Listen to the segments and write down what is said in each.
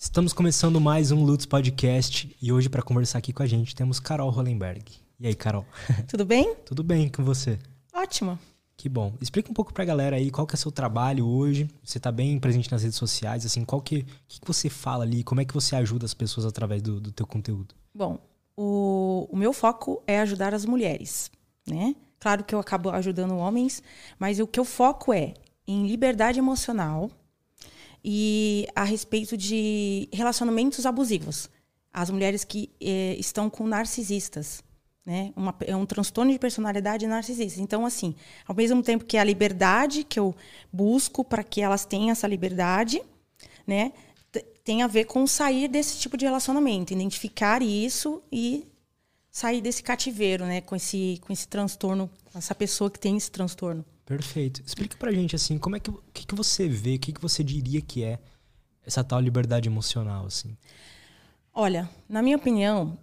Estamos começando mais um Lutz Podcast e hoje para conversar aqui com a gente temos Carol Hollenberg. E aí, Carol? Tudo bem? Tudo bem com você? Ótimo. Que bom. Explica um pouco pra galera aí qual que é seu trabalho hoje. Você tá bem presente nas redes sociais, assim, qual que, que, que você fala ali? Como é que você ajuda as pessoas através do, do teu conteúdo? Bom, o, o meu foco é ajudar as mulheres, né? Claro que eu acabo ajudando homens, mas o que eu foco é em liberdade emocional e a respeito de relacionamentos abusivos. As mulheres que eh, estão com narcisistas, né? Uma, é um transtorno de personalidade narcisista. Então, assim, ao mesmo tempo que a liberdade que eu busco para que elas tenham essa liberdade, né? Tem a ver com sair desse tipo de relacionamento, identificar isso e sair desse cativeiro, né? Com esse, com esse transtorno, essa pessoa que tem esse transtorno. Perfeito. Explica pra gente, assim, como é que, que, que você vê, o que, que você diria que é essa tal liberdade emocional, assim? Olha, na minha opinião,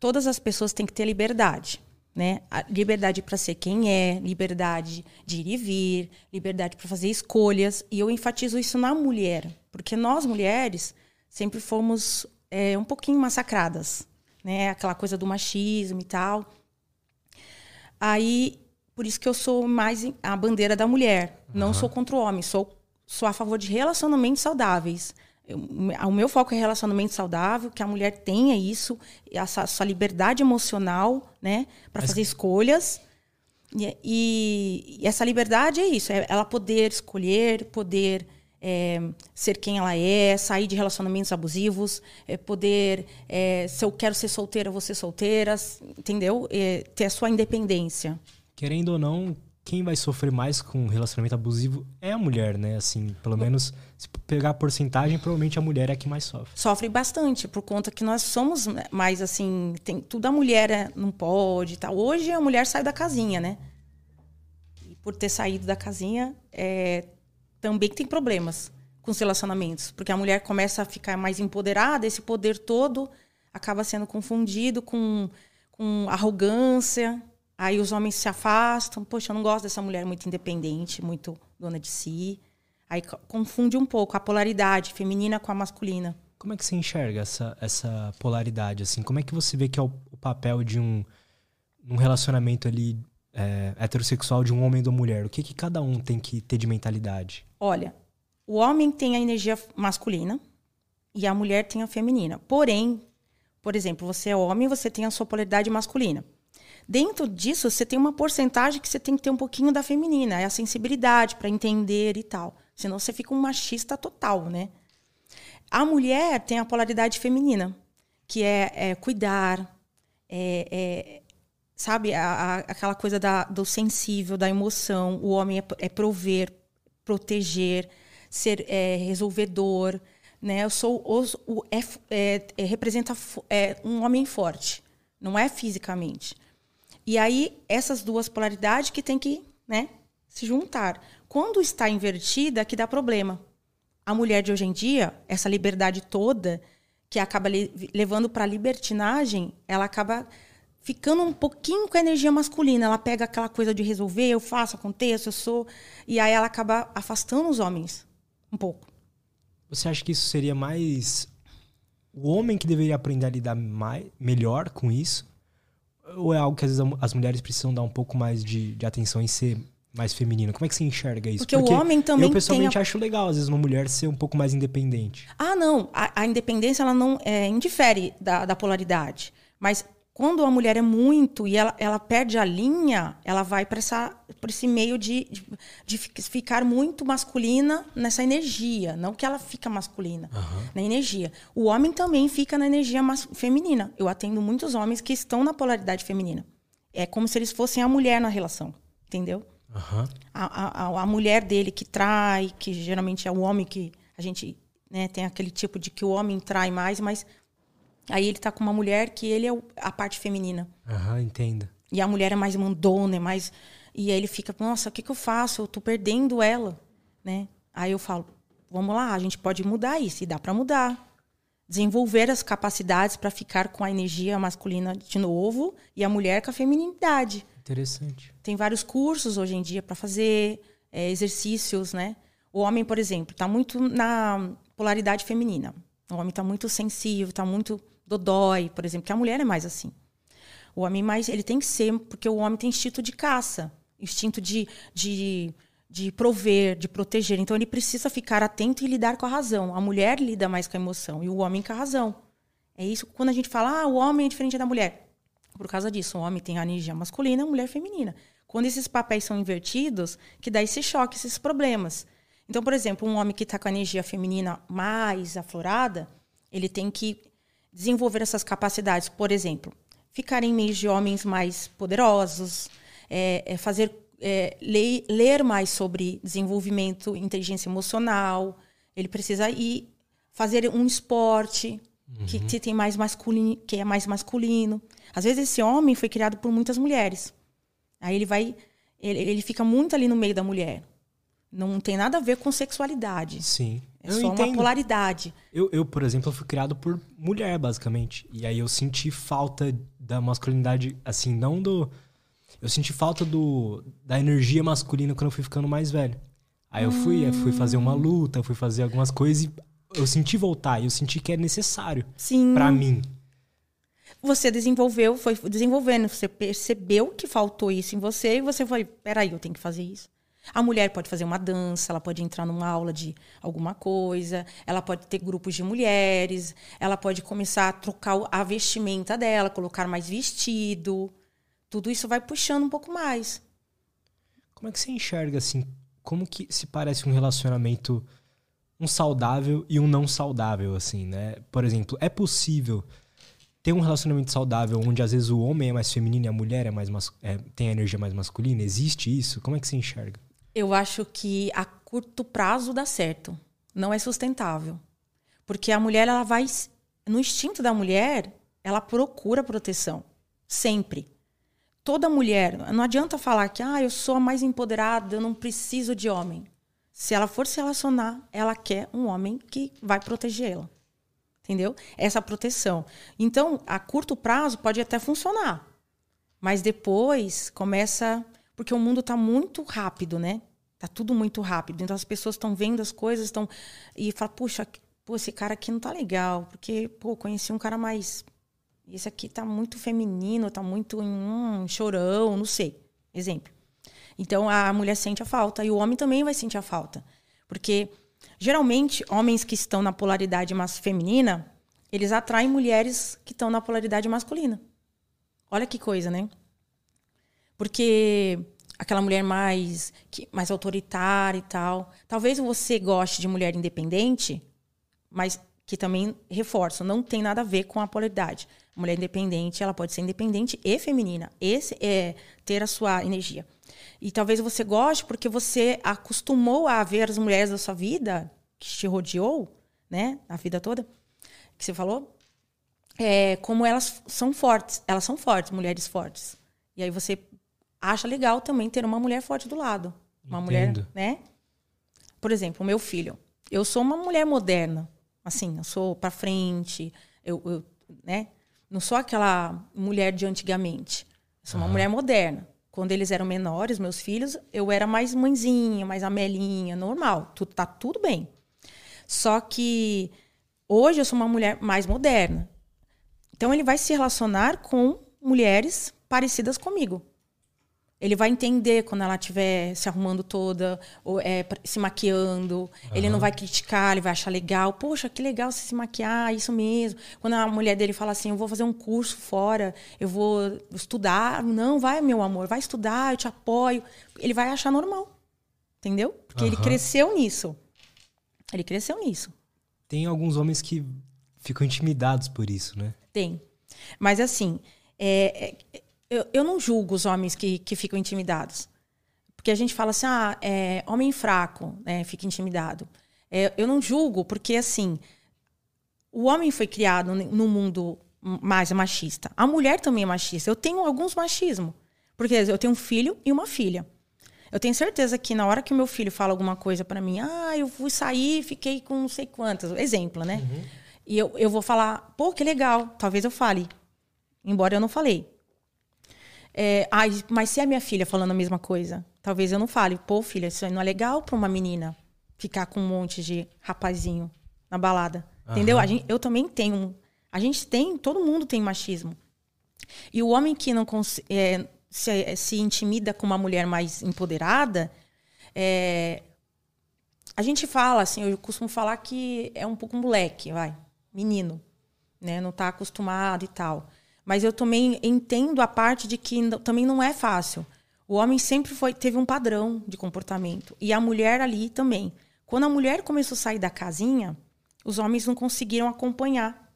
todas as pessoas têm que ter liberdade. Né? A liberdade para ser quem é, liberdade de ir e vir, liberdade para fazer escolhas. E eu enfatizo isso na mulher, porque nós mulheres sempre fomos é, um pouquinho massacradas, né? Aquela coisa do machismo e tal. Aí, por isso que eu sou mais a bandeira da mulher. Não uhum. sou contra o homem, sou, sou a favor de relacionamentos saudáveis o meu foco é relacionamento saudável, que a mulher tenha isso, essa sua liberdade emocional, né, para fazer escolhas. E, e, e, essa liberdade é isso, é ela poder escolher, poder é, ser quem ela é, sair de relacionamentos abusivos, é, poder, é, se eu quero ser solteira, eu vou ser solteira, entendeu? É, ter a sua independência. Querendo ou não, quem vai sofrer mais com relacionamento abusivo é a mulher, né? Assim, pelo menos se pegar a porcentagem, provavelmente a mulher é a que mais sofre. Sofre bastante, por conta que nós somos mais assim, tem tudo a mulher é, não pode, tá. Hoje a mulher sai da casinha, né? E por ter saído da casinha, é, também tem problemas com os relacionamentos, porque a mulher começa a ficar mais empoderada, esse poder todo acaba sendo confundido com, com arrogância, Aí os homens se afastam. Poxa, eu não gosto dessa mulher muito independente, muito dona de si. Aí confunde um pouco a polaridade feminina com a masculina. Como é que você enxerga essa, essa polaridade? assim? Como é que você vê que é o, o papel de um, um relacionamento ali é, heterossexual de um homem e de uma mulher? O que, que cada um tem que ter de mentalidade? Olha, o homem tem a energia masculina e a mulher tem a feminina. Porém, por exemplo, você é homem, você tem a sua polaridade masculina. Dentro disso, você tem uma porcentagem que você tem que ter um pouquinho da feminina, é a sensibilidade para entender e tal. Senão você fica um machista total, né? A mulher tem a polaridade feminina, que é, é cuidar, é, é, sabe, a, a, aquela coisa da, do sensível, da emoção. O homem é, é prover, proteger, ser é, resolvedor. Né? Eu sou o, é, é, representa um homem forte, não é fisicamente. E aí, essas duas polaridades que tem que né, se juntar. Quando está invertida, que dá problema. A mulher de hoje em dia, essa liberdade toda, que acaba levando para a libertinagem, ela acaba ficando um pouquinho com a energia masculina. Ela pega aquela coisa de resolver, eu faço, aconteço, eu sou. E aí ela acaba afastando os homens um pouco. Você acha que isso seria mais. O homem que deveria aprender a lidar mais, melhor com isso? Ou é algo que às vezes as mulheres precisam dar um pouco mais de, de atenção e ser mais feminino? Como é que você enxerga isso? Porque, Porque o homem também Eu pessoalmente a... acho legal, às vezes, uma mulher ser um pouco mais independente. Ah, não. A, a independência, ela não é, indifere da, da polaridade. Mas quando a mulher é muito e ela, ela perde a linha, ela vai para esse meio de, de, de, ficar muito masculina nessa energia. Não que ela fica masculina, uhum. na energia. O homem também fica na energia feminina. Eu atendo muitos homens que estão na polaridade feminina. É como se eles fossem a mulher na relação, entendeu? Uhum. A, a, a mulher dele que trai, que geralmente é o homem que a gente né, tem aquele tipo de que o homem trai mais, mas Aí ele tá com uma mulher que ele é a parte feminina. Aham, entendo. E a mulher é mais mandona, é mais. E aí ele fica, nossa, o que, que eu faço? Eu tô perdendo ela, né? Aí eu falo, vamos lá, a gente pode mudar isso, e dá para mudar. Desenvolver as capacidades para ficar com a energia masculina de novo e a mulher com a feminilidade. Interessante. Tem vários cursos hoje em dia para fazer, é, exercícios, né? O homem, por exemplo, está muito na polaridade feminina O homem está muito sensível, está muito dodói, por exemplo, que a mulher é mais assim. O homem mais, ele tem que ser, porque o homem tem instinto de caça, instinto de, de, de prover, de proteger. Então ele precisa ficar atento e lidar com a razão. A mulher lida mais com a emoção e o homem com a razão. É isso quando a gente fala, ah, o homem é diferente da mulher. Por causa disso, o homem tem a energia masculina, a mulher feminina. Quando esses papéis são invertidos, que dá esse choque, esses problemas. Então, por exemplo, um homem que está com a energia feminina mais aflorada, ele tem que desenvolver essas capacidades. Por exemplo, ficar em meio de homens mais poderosos, é, é fazer é, ler, ler, mais sobre desenvolvimento, inteligência emocional. Ele precisa ir fazer um esporte uhum. que, que, tem mais masculino, que é mais masculino. Às vezes esse homem foi criado por muitas mulheres. Aí ele vai, ele, ele fica muito ali no meio da mulher. Não tem nada a ver com sexualidade. Sim. É eu só entendo. uma polaridade. Eu, eu, por exemplo, fui criado por mulher, basicamente. E aí eu senti falta da masculinidade, assim, não do. Eu senti falta do, da energia masculina quando eu fui ficando mais velho. Aí eu fui, hum. fui fazer uma luta, fui fazer algumas coisas e eu senti voltar. Eu senti que é necessário para mim. Você desenvolveu, foi desenvolvendo, você percebeu que faltou isso em você e você foi, peraí, eu tenho que fazer isso. A mulher pode fazer uma dança, ela pode entrar numa aula de alguma coisa, ela pode ter grupos de mulheres, ela pode começar a trocar a vestimenta dela, colocar mais vestido. Tudo isso vai puxando um pouco mais. Como é que você enxerga assim? Como que se parece um relacionamento um saudável e um não saudável assim, né? Por exemplo, é possível ter um relacionamento saudável onde às vezes o homem é mais feminino e a mulher é mais é, tem a energia mais masculina? Existe isso? Como é que você enxerga? Eu acho que a curto prazo dá certo. Não é sustentável. Porque a mulher, ela vai. No instinto da mulher, ela procura proteção. Sempre. Toda mulher. Não adianta falar que ah, eu sou a mais empoderada, eu não preciso de homem. Se ela for se relacionar, ela quer um homem que vai protegê-la. Entendeu? Essa proteção. Então, a curto prazo pode até funcionar. Mas depois começa porque o mundo está muito rápido, né? Tá tudo muito rápido. Então as pessoas estão vendo as coisas, estão e fala, puxa, pô, esse cara aqui não tá legal, porque pô, conheci um cara mais esse aqui tá muito feminino, tá muito um chorão, não sei. Exemplo. Então a mulher sente a falta e o homem também vai sentir a falta. Porque geralmente homens que estão na polaridade mais feminina, eles atraem mulheres que estão na polaridade masculina. Olha que coisa, né? Porque aquela mulher mais, que, mais autoritária e tal. Talvez você goste de mulher independente, mas que também reforço, não tem nada a ver com a polaridade. Mulher independente, ela pode ser independente e feminina. Esse é ter a sua energia. E talvez você goste porque você acostumou a ver as mulheres da sua vida, que te rodeou, né, a vida toda, que você falou, é, como elas são fortes. Elas são fortes, mulheres fortes. E aí você acha legal também ter uma mulher forte do lado. Uma Entendo. mulher, né? Por exemplo, o meu filho. Eu sou uma mulher moderna. Assim, eu sou para frente, eu, eu, né? Não sou aquela mulher de antigamente. Eu sou uma mulher moderna. Quando eles eram menores, meus filhos, eu era mais mãezinha, mais amelinha, normal. Tudo tá tudo bem. Só que hoje eu sou uma mulher mais moderna. Então ele vai se relacionar com mulheres parecidas comigo. Ele vai entender quando ela estiver se arrumando toda, ou é, se maquiando. Uhum. Ele não vai criticar, ele vai achar legal. Poxa, que legal você se maquiar, isso mesmo. Quando a mulher dele fala assim, eu vou fazer um curso fora, eu vou estudar. Não, vai, meu amor, vai estudar, eu te apoio. Ele vai achar normal. Entendeu? Porque uhum. ele cresceu nisso. Ele cresceu nisso. Tem alguns homens que ficam intimidados por isso, né? Tem. Mas assim, é, é eu, eu não julgo os homens que, que ficam intimidados. Porque a gente fala assim, ah, é, homem fraco, né, fica intimidado. É, eu não julgo, porque assim, o homem foi criado no mundo mais machista. A mulher também é machista. Eu tenho alguns machismo. Porque eu tenho um filho e uma filha. Eu tenho certeza que na hora que o meu filho fala alguma coisa para mim, ah, eu fui sair, fiquei com não sei quantas, exemplo, né? Uhum. E eu, eu vou falar, pô, que legal, talvez eu fale. Embora eu não falei. É, ai, mas se é minha filha falando a mesma coisa, talvez eu não fale, pô, filha, isso não é legal para uma menina ficar com um monte de rapazinho na balada. Entendeu? A gente, eu também tenho. A gente tem, todo mundo tem machismo. E o homem que não é, se, se, intimida com uma mulher mais empoderada, é, a gente fala assim, eu costumo falar que é um pouco moleque, vai, menino, né? Não está acostumado e tal. Mas eu também entendo a parte de que também não é fácil. O homem sempre foi teve um padrão de comportamento e a mulher ali também. Quando a mulher começou a sair da casinha, os homens não conseguiram acompanhar.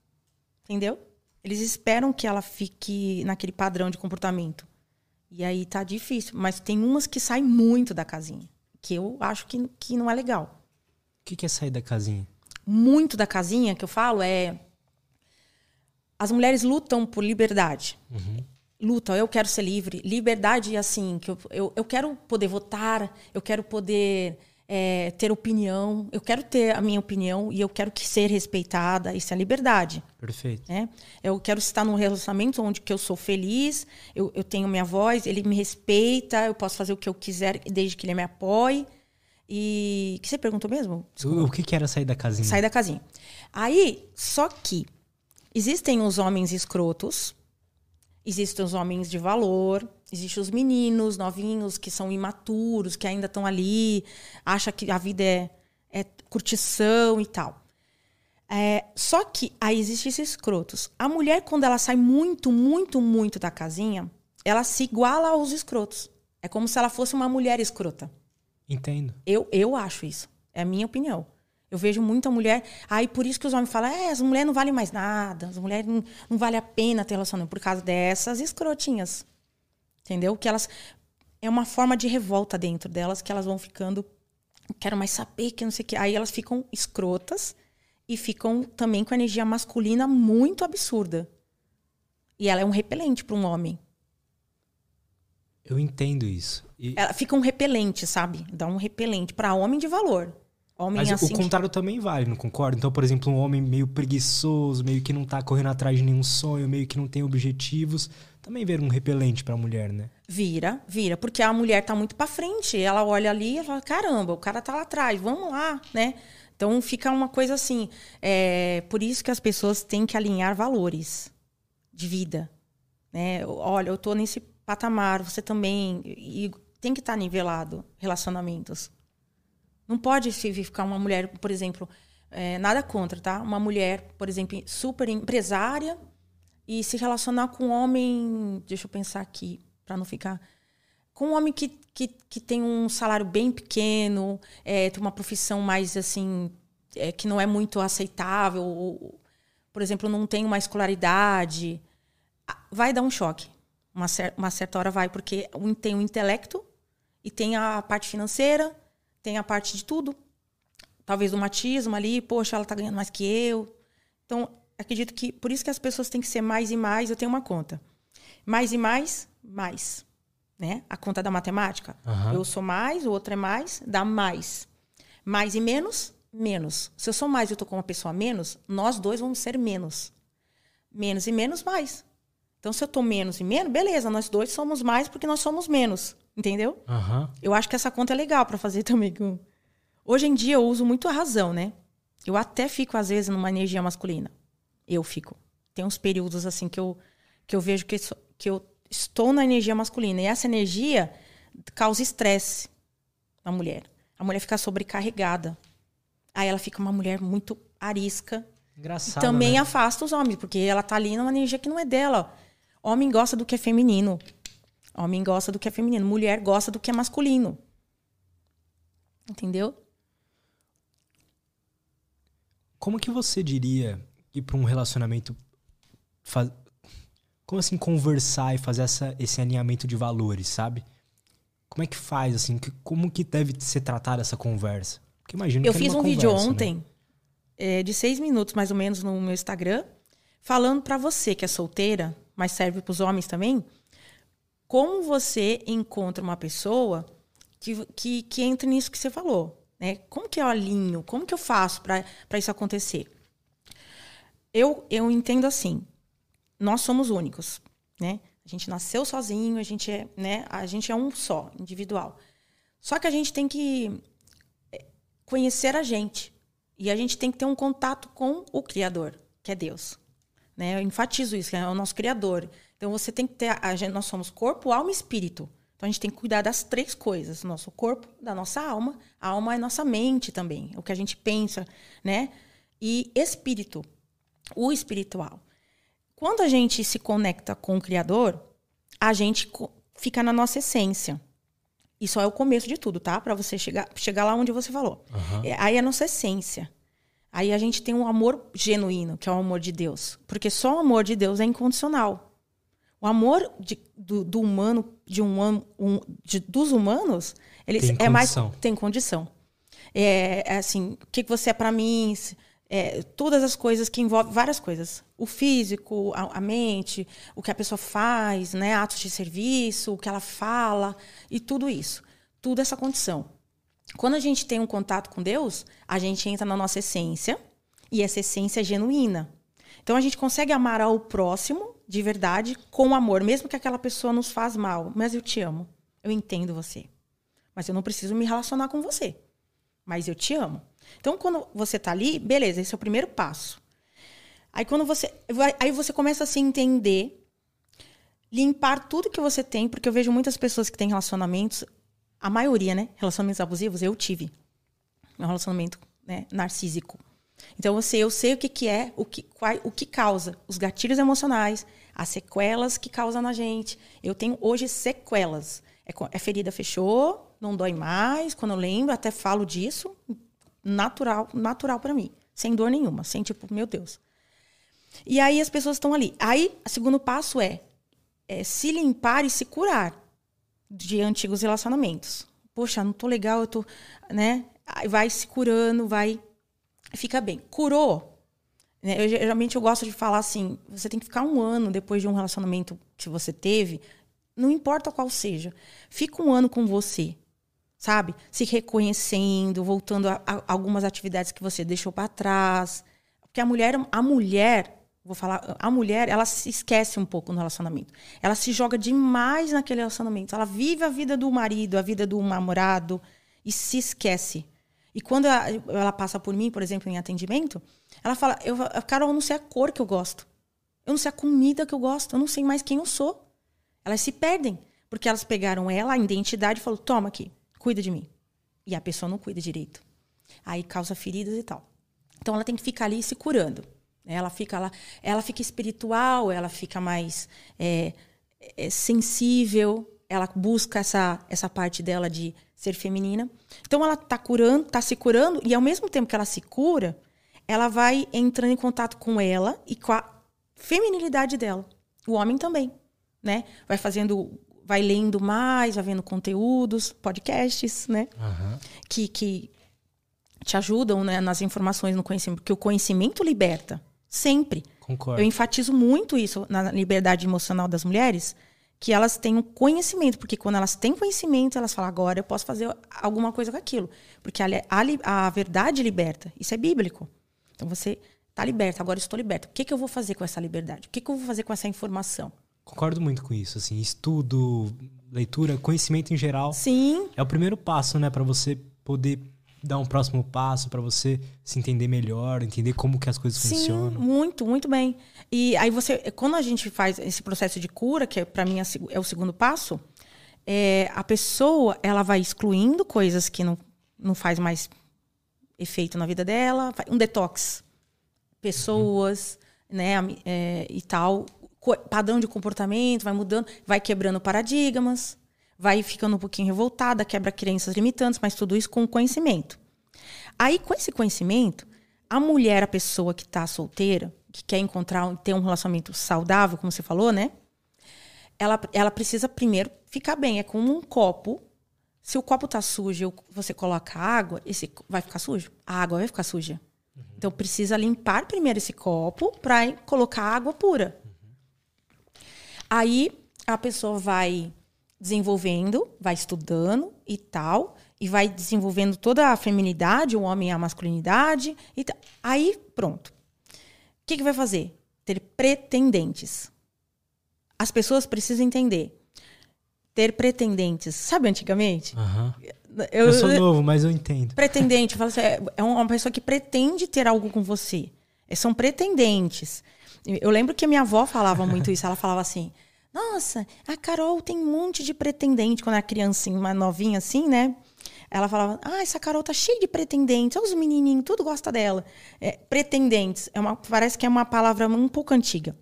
Entendeu? Eles esperam que ela fique naquele padrão de comportamento. E aí tá difícil. Mas tem umas que saem muito da casinha. Que eu acho que, que não é legal. O que, que é sair da casinha? Muito da casinha que eu falo é. As mulheres lutam por liberdade. Uhum. Lutam, eu quero ser livre. Liberdade, assim, que eu, eu, eu quero poder votar, eu quero poder é, ter opinião, eu quero ter a minha opinião e eu quero que ser respeitada, isso é liberdade. Perfeito. Né? Eu quero estar num relacionamento onde que eu sou feliz, eu, eu tenho minha voz, ele me respeita, eu posso fazer o que eu quiser desde que ele me apoie. E. Que você perguntou mesmo? O, o que, que era sair da casinha? Sair da casinha. Aí, só que existem os homens escrotos, existem os homens de valor, Existem os meninos novinhos que são imaturos, que ainda estão ali, acha que a vida é, é curtição e tal. É, só que aí existem esses escrotos. A mulher, quando ela sai muito, muito, muito da casinha, ela se iguala aos escrotos. É como se ela fosse uma mulher escrota. Entendo. Eu, eu acho isso. É a minha opinião. Eu vejo muita mulher. Aí por isso que os homens falam: é, as mulheres não valem mais nada, as mulheres não, não vale a pena ter relacionamento. Por causa dessas escrotinhas. Entendeu? Que elas. É uma forma de revolta dentro delas que elas vão ficando. Quero mais saber que não sei o que. Aí elas ficam escrotas e ficam também com a energia masculina muito absurda. E ela é um repelente para um homem. Eu entendo isso. E... Ela fica um repelente, sabe? Dá um repelente para homem de valor. Homem Mas assim o contrário de... também vale, não concordo? Então, por exemplo, um homem meio preguiçoso, meio que não tá correndo atrás de nenhum sonho, meio que não tem objetivos, também vira um repelente para a mulher, né? Vira, vira, porque a mulher tá muito para frente, ela olha ali e fala: "Caramba, o cara tá lá atrás, vamos lá", né? Então fica uma coisa assim, é por isso que as pessoas têm que alinhar valores de vida, né? Olha, eu tô nesse patamar, você também e tem que estar tá nivelado relacionamentos. Não pode ficar uma mulher, por exemplo, é, nada contra, tá? Uma mulher, por exemplo, super empresária e se relacionar com um homem, deixa eu pensar aqui, para não ficar com um homem que, que, que tem um salário bem pequeno, é, tem uma profissão mais assim é, que não é muito aceitável, ou, por exemplo, não tem uma escolaridade, vai dar um choque. Uma, cer uma certa hora vai, porque tem o intelecto e tem a parte financeira tem a parte de tudo. Talvez o matismo ali, poxa, ela está ganhando mais que eu. Então, acredito que por isso que as pessoas têm que ser mais e mais. Eu tenho uma conta. Mais e mais, mais. Né? A conta da matemática. Uhum. Eu sou mais, o outro é mais, dá mais. Mais e menos, menos. Se eu sou mais e eu estou com uma pessoa menos, nós dois vamos ser menos. Menos e menos, mais. Então, se eu estou menos e menos, beleza, nós dois somos mais porque nós somos menos. Entendeu? Uhum. Eu acho que essa conta é legal para fazer também. Hoje em dia eu uso muito a razão, né? Eu até fico, às vezes, numa energia masculina. Eu fico. Tem uns períodos assim que eu, que eu vejo que, que eu estou na energia masculina. E essa energia causa estresse na mulher. A mulher fica sobrecarregada. Aí ela fica uma mulher muito arisca. Engraçado. E também né? afasta os homens, porque ela tá ali numa energia que não é dela. Homem gosta do que é feminino. Homem gosta do que é feminino, mulher gosta do que é masculino. Entendeu? Como que você diria ir para um relacionamento faz... como assim conversar e fazer essa, esse alinhamento de valores, sabe? Como é que faz assim? Como que deve ser tratada essa conversa? Porque imagino Eu que fiz um conversa, vídeo né? ontem né? é, de seis minutos mais ou menos no meu Instagram falando para você que é solteira, mas serve para os homens também como você encontra uma pessoa que, que, que entre nisso que você falou. Né? Como que eu alinho? Como que eu faço para isso acontecer? Eu, eu entendo assim, nós somos únicos, né? A gente nasceu sozinho, a gente é, né? A gente é um só, individual. Só que a gente tem que é, conhecer a gente. E a gente tem que ter um contato com o Criador, que é Deus. Né? Eu enfatizo isso, que é o nosso Criador. Então você tem que ter. A gente, nós somos corpo, alma e espírito. Então a gente tem que cuidar das três coisas: nosso corpo, da nossa alma. A alma é nossa mente também, o que a gente pensa, né? E espírito, o espiritual. Quando a gente se conecta com o Criador, a gente fica na nossa essência. Isso é o começo de tudo, tá? Para você chegar, chegar lá onde você falou. Uhum. É, aí é a nossa essência. Aí a gente tem um amor genuíno, que é o amor de Deus. Porque só o amor de Deus é incondicional. O amor de, do, do, humano, de um, um de, dos humanos, ele tem é mais tem condição. É, é assim, o que você é para mim, é, todas as coisas que envolvem várias coisas. O físico, a, a, mente, o que a pessoa faz, né, atos de serviço, o que ela fala e tudo isso. Tudo essa condição. Quando a gente tem um contato com Deus, a gente entra na nossa essência e essa essência é genuína. Então a gente consegue amar ao próximo de verdade com amor, mesmo que aquela pessoa nos faz mal. Mas eu te amo, eu entendo você. Mas eu não preciso me relacionar com você. Mas eu te amo. Então, quando você tá ali, beleza, esse é o primeiro passo. Aí quando você. Aí você começa a se entender, limpar tudo que você tem, porque eu vejo muitas pessoas que têm relacionamentos, a maioria, né? Relacionamentos abusivos, eu tive. Um relacionamento né, narcísico. Então sei, eu sei o que, que é, o que, qual, o que causa, os gatilhos emocionais, as sequelas que causam na gente. Eu tenho hoje sequelas. É, é ferida fechou, não dói mais. Quando eu lembro, até falo disso. Natural, natural para mim. Sem dor nenhuma. Sem tipo, meu Deus. E aí as pessoas estão ali. Aí, o segundo passo é, é se limpar e se curar de antigos relacionamentos. Poxa, não tô legal, eu tô, né? Vai se curando, vai fica bem. Curou. Né? Eu, geralmente eu gosto de falar assim: você tem que ficar um ano depois de um relacionamento que você teve, não importa qual seja, fica um ano com você, sabe? Se reconhecendo, voltando a, a algumas atividades que você deixou para trás. Porque a mulher, a mulher, vou falar, a mulher, ela se esquece um pouco no relacionamento. Ela se joga demais naquele relacionamento. Ela vive a vida do marido, a vida do namorado e se esquece. E quando ela, ela, passa por mim, por exemplo, em atendimento, ela fala: eu, Carol, eu não sei a cor que eu gosto. Eu não sei a comida que eu gosto. Eu não sei mais quem eu sou. Elas se perdem. Porque elas pegaram ela, a identidade, e falaram: toma aqui, cuida de mim. E a pessoa não cuida direito. Aí causa feridas e tal. Então ela tem que ficar ali se curando. Ela fica lá, ela fica espiritual, ela fica mais é, é, sensível, ela busca essa, essa parte dela de ser feminina. Então ela tá curando, tá se curando e ao mesmo tempo que ela se cura, ela vai entrando em contato com ela e com a feminilidade dela. O homem também, né? Vai fazendo, vai lendo mais, vai vendo conteúdos, podcasts, né? Uhum. Que, que te ajudam né, nas informações, no conhecimento, porque o conhecimento liberta, sempre. Concordo. Eu enfatizo muito isso na liberdade emocional das mulheres, que elas tenham conhecimento, porque quando elas têm conhecimento, elas falam, agora eu posso fazer alguma coisa com aquilo. Porque a, a, a verdade liberta. Isso é bíblico. Então você está liberta, agora estou liberta. O que, que eu vou fazer com essa liberdade? O que, que eu vou fazer com essa informação? Concordo muito com isso, assim, estudo, leitura, conhecimento em geral. Sim. É o primeiro passo, né, para você poder dar um próximo passo para você se entender melhor, entender como que as coisas Sim, funcionam. Muito, muito bem. E aí você, quando a gente faz esse processo de cura, que é, para mim é, o segundo passo, é, a pessoa ela vai excluindo coisas que não, não faz mais efeito na vida dela, um detox, pessoas, uhum. né, é, e tal, padrão de comportamento vai mudando, vai quebrando paradigmas vai ficando um pouquinho revoltada, quebra crenças limitantes, mas tudo isso com conhecimento. Aí, com esse conhecimento, a mulher, a pessoa que está solteira, que quer encontrar, ter um relacionamento saudável, como você falou, né? Ela, ela precisa primeiro ficar bem. É como um copo. Se o copo tá sujo você coloca água, esse vai ficar sujo? A água vai ficar suja. Uhum. Então precisa limpar primeiro esse copo para colocar água pura. Uhum. Aí a pessoa vai desenvolvendo, vai estudando e tal, e vai desenvolvendo toda a feminidade, o homem a masculinidade. E Aí, pronto. O que, que vai fazer? Ter pretendentes. As pessoas precisam entender. Ter pretendentes. Sabe antigamente? Uhum. Eu, eu sou novo, mas eu entendo. Pretendente, fala assim, é, é uma pessoa que pretende ter algo com você. É, são pretendentes. Eu lembro que minha avó falava muito isso. Ela falava assim: Nossa, a Carol tem um monte de pretendente quando era criancinha, uma novinha assim, né? Ela falava: Ah, essa Carol tá cheia de pretendentes. Olha os menininhos, tudo gosta dela. É, pretendentes. É uma, parece que é uma palavra um pouco antiga.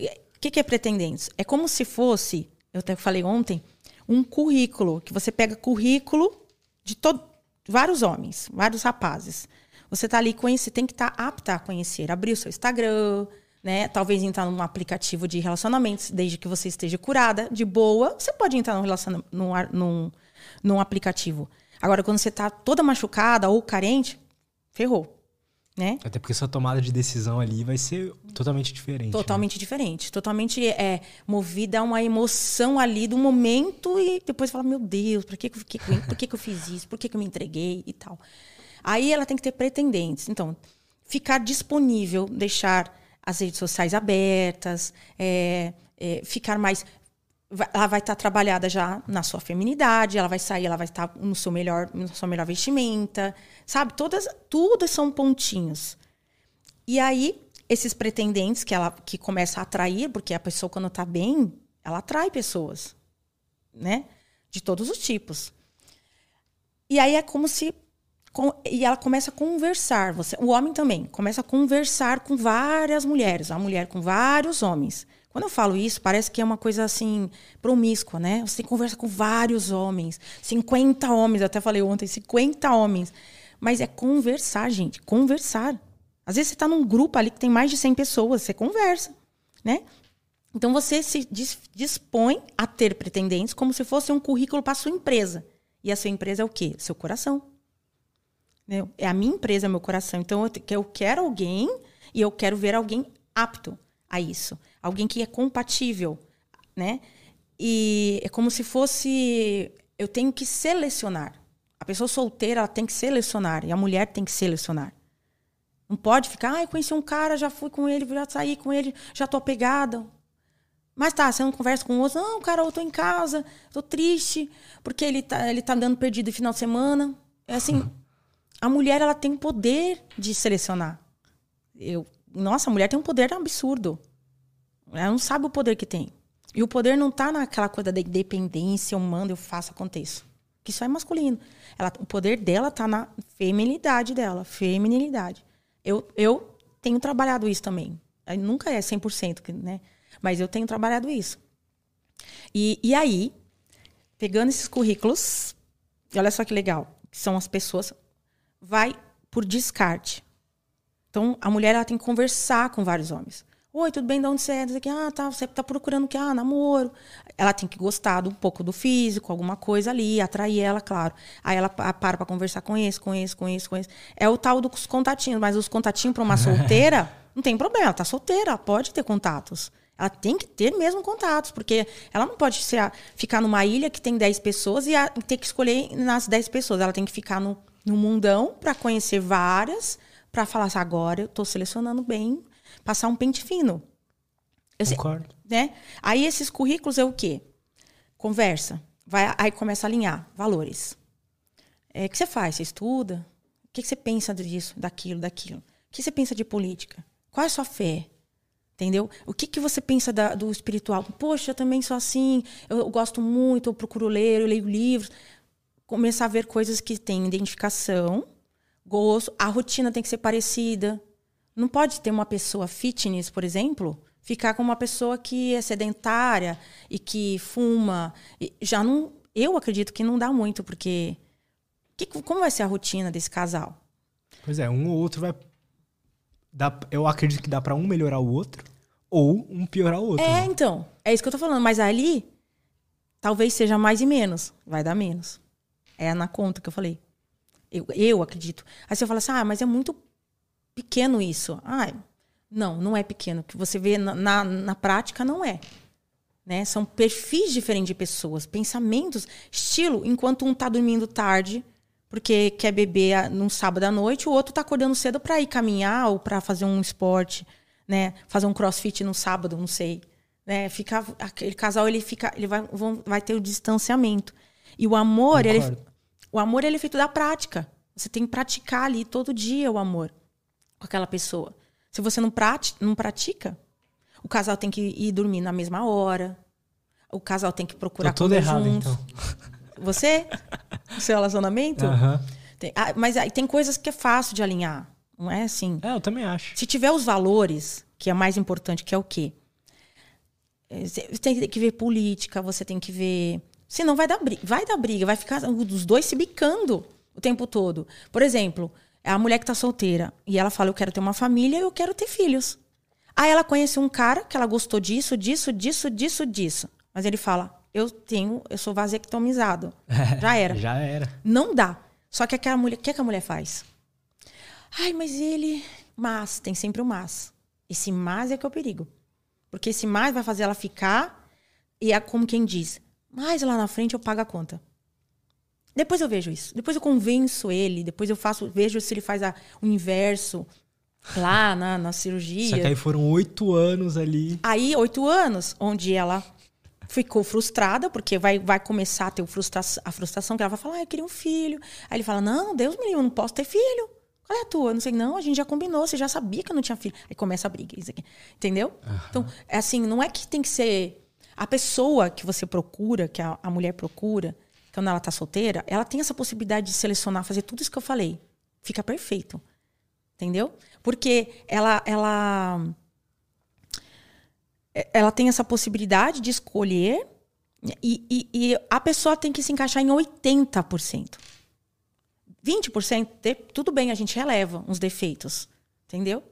O que, que é pretendentes? É como se fosse, eu até falei ontem, um currículo, que você pega currículo de todo, vários homens, vários rapazes. Você está ali conhecer, tem que estar tá apta a conhecer, abrir o seu Instagram, né? Talvez entrar num aplicativo de relacionamentos, desde que você esteja curada, de boa, você pode entrar num, relacion... num, num, num aplicativo. Agora, quando você está toda machucada ou carente, ferrou. Né? Até porque sua tomada de decisão ali vai ser totalmente diferente. Né? Totalmente né? diferente. Totalmente é, movida a uma emoção ali do momento e depois fala, meu Deus, por que, que, por que, que eu fiz isso? Por que, que eu me entreguei e tal. Aí ela tem que ter pretendentes. Então, ficar disponível, deixar as redes sociais abertas, é, é, ficar mais. Ela vai estar trabalhada já na sua feminidade, ela vai sair, ela vai estar no seu melhor, na sua melhor vestimenta, sabe? Todas, tudo são pontinhos. E aí, esses pretendentes que ela que começa a atrair, porque a pessoa quando está bem, ela atrai pessoas, né? De todos os tipos. E aí é como se com, e ela começa a conversar. Você, o homem também começa a conversar com várias mulheres, a mulher com vários homens. Quando eu falo isso, parece que é uma coisa assim, promíscua, né? Você conversa com vários homens, 50 homens, até falei ontem, 50 homens. Mas é conversar, gente, conversar. Às vezes você está num grupo ali que tem mais de 100 pessoas, você conversa, né? Então você se dispõe a ter pretendentes como se fosse um currículo para sua empresa. E a sua empresa é o quê? Seu coração. É a minha empresa, é meu coração. Então, eu quero alguém e eu quero ver alguém apto a isso. Alguém que é compatível, né? E é como se fosse... Eu tenho que selecionar. A pessoa solteira, ela tem que selecionar. E a mulher tem que selecionar. Não pode ficar, ah, eu conheci um cara, já fui com ele, já saí com ele, já tô apegada. Mas tá, você não conversa com o outro. Não, cara, eu tô em casa, tô triste, porque ele tá, ele tá dando perdido no final de semana. É assim, a mulher ela tem poder de selecionar. Eu, nossa, a mulher tem um poder absurdo. Ela não sabe o poder que tem. E o poder não está naquela coisa da independência, eu mando, eu faço, aconteça. Que isso é masculino. Ela, o poder dela está na feminilidade dela, feminilidade. Eu, eu tenho trabalhado isso também. Nunca é 100%, né? Mas eu tenho trabalhado isso. E, e aí, pegando esses currículos, olha só que legal, que são as pessoas vai por descarte. Então, a mulher ela tem que conversar com vários homens. Oi, tudo bem? De onde você é? Aqui, ah, tá, você tá procurando o que? Ah, namoro. Ela tem que gostar um pouco do físico, alguma coisa ali, atrair ela, claro. Aí ela para para conversar com esse, com esse, com esse, com esse. É o tal dos contatinhos, mas os contatinhos para uma solteira, não tem problema, ela tá solteira, ela pode ter contatos. Ela tem que ter mesmo contatos, porque ela não pode ser, ficar numa ilha que tem 10 pessoas e, ter que escolher nas 10 pessoas. Ela tem que ficar no, no mundão para conhecer várias, para falar assim, agora eu estou selecionando bem, passar um pente fino. Eu Concordo. Sei, né? Aí esses currículos é o quê? Conversa. Vai, aí começa a alinhar valores. É, o que você faz? Você estuda? O que você pensa disso, daquilo, daquilo? O que você pensa de política? Qual é a sua fé? Entendeu? O que, que você pensa da, do espiritual? Poxa, eu também sou assim, eu, eu gosto muito, eu procuro ler, eu leio livros começar a ver coisas que têm identificação, gosto, a rotina tem que ser parecida. Não pode ter uma pessoa fitness, por exemplo, ficar com uma pessoa que é sedentária e que fuma. Já não, eu acredito que não dá muito, porque que, como vai ser a rotina desse casal? Pois é, um ou outro vai dá, eu acredito que dá para um melhorar o outro ou um piorar o outro. É, né? então, é isso que eu tô falando, mas ali talvez seja mais e menos, vai dar menos. É na conta que eu falei. Eu, eu acredito. Aí você fala assim, ah, mas é muito pequeno isso. Ah, não, não é pequeno. O que você vê na, na, na prática não é. Né? São perfis diferentes de pessoas, pensamentos, estilo. Enquanto um tá dormindo tarde, porque quer beber num sábado à noite, o outro tá acordando cedo para ir caminhar ou para fazer um esporte, né? Fazer um crossfit no sábado, não sei. Né? Fica, aquele casal ele fica, ele vai, vão, vai ter o distanciamento. E o amor, ele, O amor ele é feito da prática. Você tem que praticar ali todo dia o amor com aquela pessoa. Se você não, prati não pratica, o casal tem que ir dormir na mesma hora. O casal tem que procurar Tô todo errado, juntos. então. Você? O seu relacionamento? Uhum. Tem, ah, mas aí tem coisas que é fácil de alinhar. Não é assim? É, eu também acho. Se tiver os valores, que é mais importante, que é o quê? É, você tem que ver política, você tem que ver. Senão vai dar briga, vai dar briga, vai ficar os dois se bicando o tempo todo. Por exemplo, é a mulher que tá solteira e ela fala: Eu quero ter uma família e eu quero ter filhos. Aí ela conhece um cara que ela gostou disso, disso, disso, disso, disso. Mas ele fala: Eu tenho, eu sou vasectomizado. Já era. Já era. Não dá. Só que aquela mulher, o que, que a mulher faz? Ai, mas ele. Mas, tem sempre o mas. Esse mas é que é o perigo. Porque esse mais vai fazer ela ficar e é como quem diz, mais lá na frente eu pago a conta. Depois eu vejo isso. Depois eu convenço ele, depois eu faço, vejo se ele faz a, o inverso lá na, na cirurgia. Só que aí foram oito anos ali. Aí, oito anos, onde ela ficou frustrada, porque vai, vai começar a ter frustra a frustração, que ela vai falar, ah, eu queria um filho. Aí ele fala, não, Deus me livre, eu não posso ter filho. Qual é a tua? Não sei, não, a gente já combinou, você já sabia que eu não tinha filho. Aí começa a briga, isso aqui. Entendeu? Uhum. Então, é assim, não é que tem que ser. A pessoa que você procura, que a, a mulher procura, quando ela tá solteira, ela tem essa possibilidade de selecionar, fazer tudo isso que eu falei. Fica perfeito. Entendeu? Porque ela, ela, ela tem essa possibilidade de escolher e, e, e a pessoa tem que se encaixar em 80%. 20%, tudo bem, a gente releva uns defeitos. Entendeu?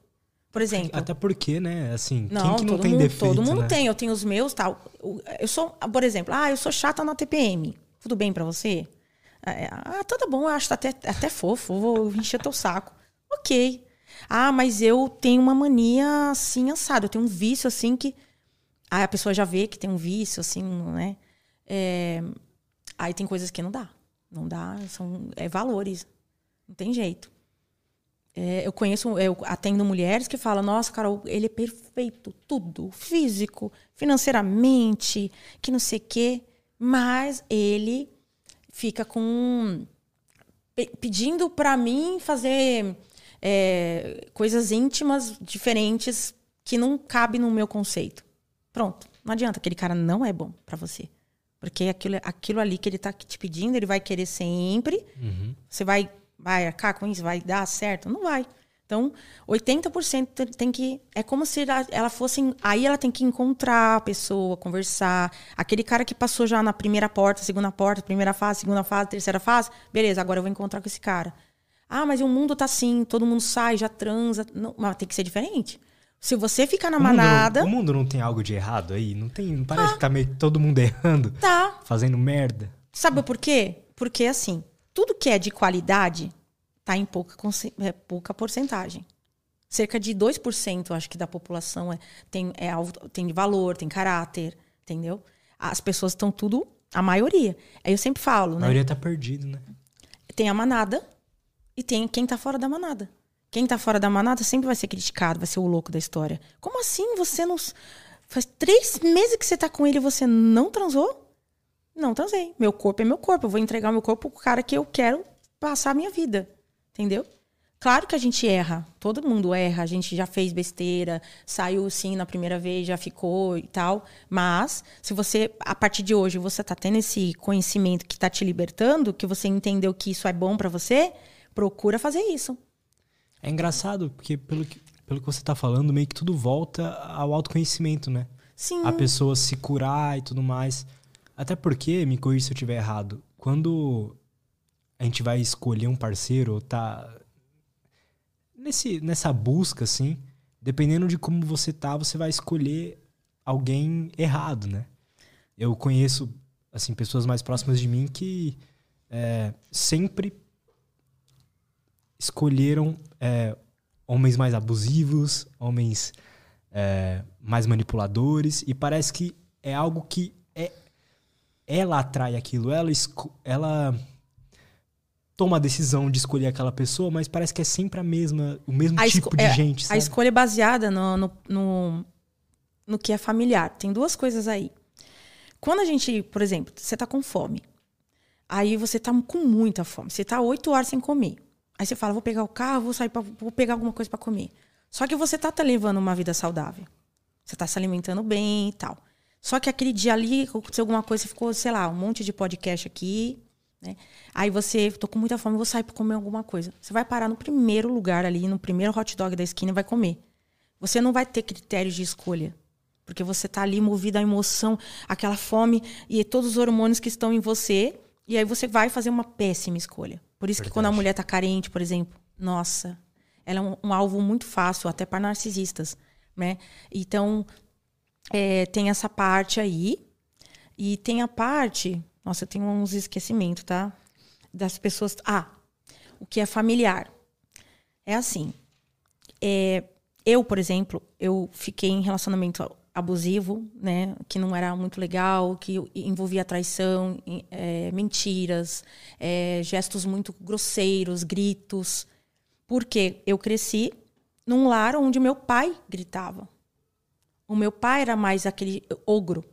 Por exemplo. Até porque, né? Assim, não, quem que não tem mundo, defeito? Todo mundo né? tem, eu tenho os meus tal. Eu sou, por exemplo, ah, eu sou chata na TPM. Tudo bem para você? É, ah, tudo bom, eu acho até, até fofo, vou encher teu saco. Ok. Ah, mas eu tenho uma mania assim, assada. Eu tenho um vício assim que. Aí a pessoa já vê que tem um vício, assim, né? É... Aí tem coisas que não dá. Não dá, são é valores. Não tem jeito. É, eu conheço, eu atendo mulheres que falam, nossa, Carol, ele é perfeito, tudo, físico, financeiramente, que não sei o quê, mas ele fica com pedindo para mim fazer é, coisas íntimas diferentes que não cabe no meu conceito. Pronto, não adianta, aquele cara não é bom para você. Porque aquilo, aquilo ali que ele está te pedindo, ele vai querer sempre. Uhum. Você vai, vai arcar com isso? Vai dar certo? Não vai. Então, 80% tem que. É como se ela fosse. Aí ela tem que encontrar a pessoa, conversar. Aquele cara que passou já na primeira porta, segunda porta, primeira fase, segunda fase, terceira fase. Beleza, agora eu vou encontrar com esse cara. Ah, mas o mundo tá assim, todo mundo sai, já transa. Não, mas tem que ser diferente. Se você ficar na o manada. Mundo, o mundo não tem algo de errado aí? Não tem. Não parece ah, que tá meio todo mundo errando? Tá. Fazendo merda. Sabe por quê? Porque assim, tudo que é de qualidade tá em pouca, é, pouca porcentagem. Cerca de 2%, acho que, da população é, tem, é, tem valor, tem caráter, entendeu? As pessoas estão tudo. A maioria. Aí eu sempre falo, né? A maioria tá perdido, né? Tem a manada e tem quem tá fora da manada. Quem tá fora da manada sempre vai ser criticado, vai ser o louco da história. Como assim você não. Faz três meses que você tá com ele e você não transou? Não transei. Meu corpo é meu corpo. Eu vou entregar meu corpo pro cara que eu quero passar a minha vida. Entendeu? Claro que a gente erra. Todo mundo erra. A gente já fez besteira, saiu sim na primeira vez, já ficou e tal. Mas, se você, a partir de hoje, você tá tendo esse conhecimento que tá te libertando, que você entendeu que isso é bom para você, procura fazer isso. É engraçado, porque pelo que, pelo que você está falando, meio que tudo volta ao autoconhecimento, né? Sim. A pessoa se curar e tudo mais. Até porque, me corrija se eu estiver errado, quando a gente vai escolher um parceiro ou tá nesse, nessa busca, assim, dependendo de como você tá, você vai escolher alguém errado, né? Eu conheço, assim, pessoas mais próximas de mim que é, sempre escolheram é, homens mais abusivos, homens é, mais manipuladores, e parece que é algo que ela atrai aquilo, ela, ela toma a decisão de escolher aquela pessoa, mas parece que é sempre a mesma, o mesmo a tipo de é, gente. Sabe? A escolha é baseada no, no, no, no que é familiar. Tem duas coisas aí. Quando a gente, por exemplo, você está com fome, Aí você tá com muita fome. Você tá oito horas sem comer. Aí você fala, vou pegar o carro, vou sair, pra, vou pegar alguma coisa para comer. Só que você tá, tá levando uma vida saudável. Você tá se alimentando bem e tal. Só que aquele dia ali aconteceu alguma coisa, ficou, sei lá, um monte de podcast aqui, né? Aí você, tô com muita fome, vou sair para comer alguma coisa. Você vai parar no primeiro lugar ali, no primeiro hot dog da esquina e vai comer. Você não vai ter critérios de escolha. Porque você tá ali movido à emoção, aquela fome e todos os hormônios que estão em você. E aí você vai fazer uma péssima escolha. Por isso Verdade. que quando a mulher tá carente, por exemplo, nossa, ela é um, um alvo muito fácil, até para narcisistas. Né? Então, é, tem essa parte aí. E tem a parte nossa, eu tenho uns esquecimentos, tá? Das pessoas. Ah, o que é familiar. É assim. É, eu, por exemplo, eu fiquei em relacionamento abusivo, né? Que não era muito legal, que envolvia traição, é, mentiras, é, gestos muito grosseiros, gritos. Porque eu cresci num lar onde meu pai gritava. O meu pai era mais aquele ogro,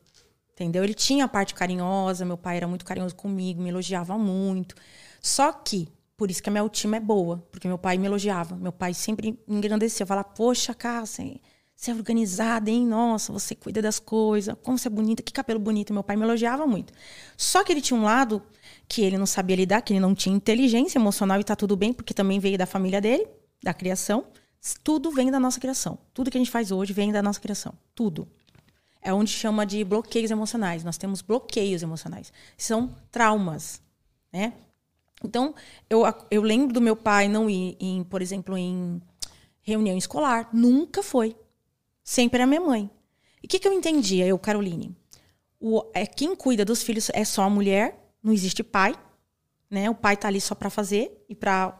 Entendeu? Ele tinha a parte carinhosa, meu pai era muito carinhoso comigo, me elogiava muito. Só que, por isso que a minha autoestima é boa, porque meu pai me elogiava. Meu pai sempre me engrandecia, falava: Poxa, Cássia, você é organizada, hein? Nossa, você cuida das coisas, como você é bonita, que cabelo bonito. Meu pai me elogiava muito. Só que ele tinha um lado que ele não sabia lidar, que ele não tinha inteligência emocional e tá tudo bem, porque também veio da família dele, da criação. Tudo vem da nossa criação. Tudo que a gente faz hoje vem da nossa criação. Tudo é onde chama de bloqueios emocionais. Nós temos bloqueios emocionais. São traumas, né? Então, eu, eu lembro do meu pai não ir, em, por exemplo, em reunião escolar. Nunca foi. Sempre era minha mãe. E o que, que eu entendia, eu, Caroline? O, é, quem cuida dos filhos é só a mulher, não existe pai. Né? O pai tá ali só para fazer e para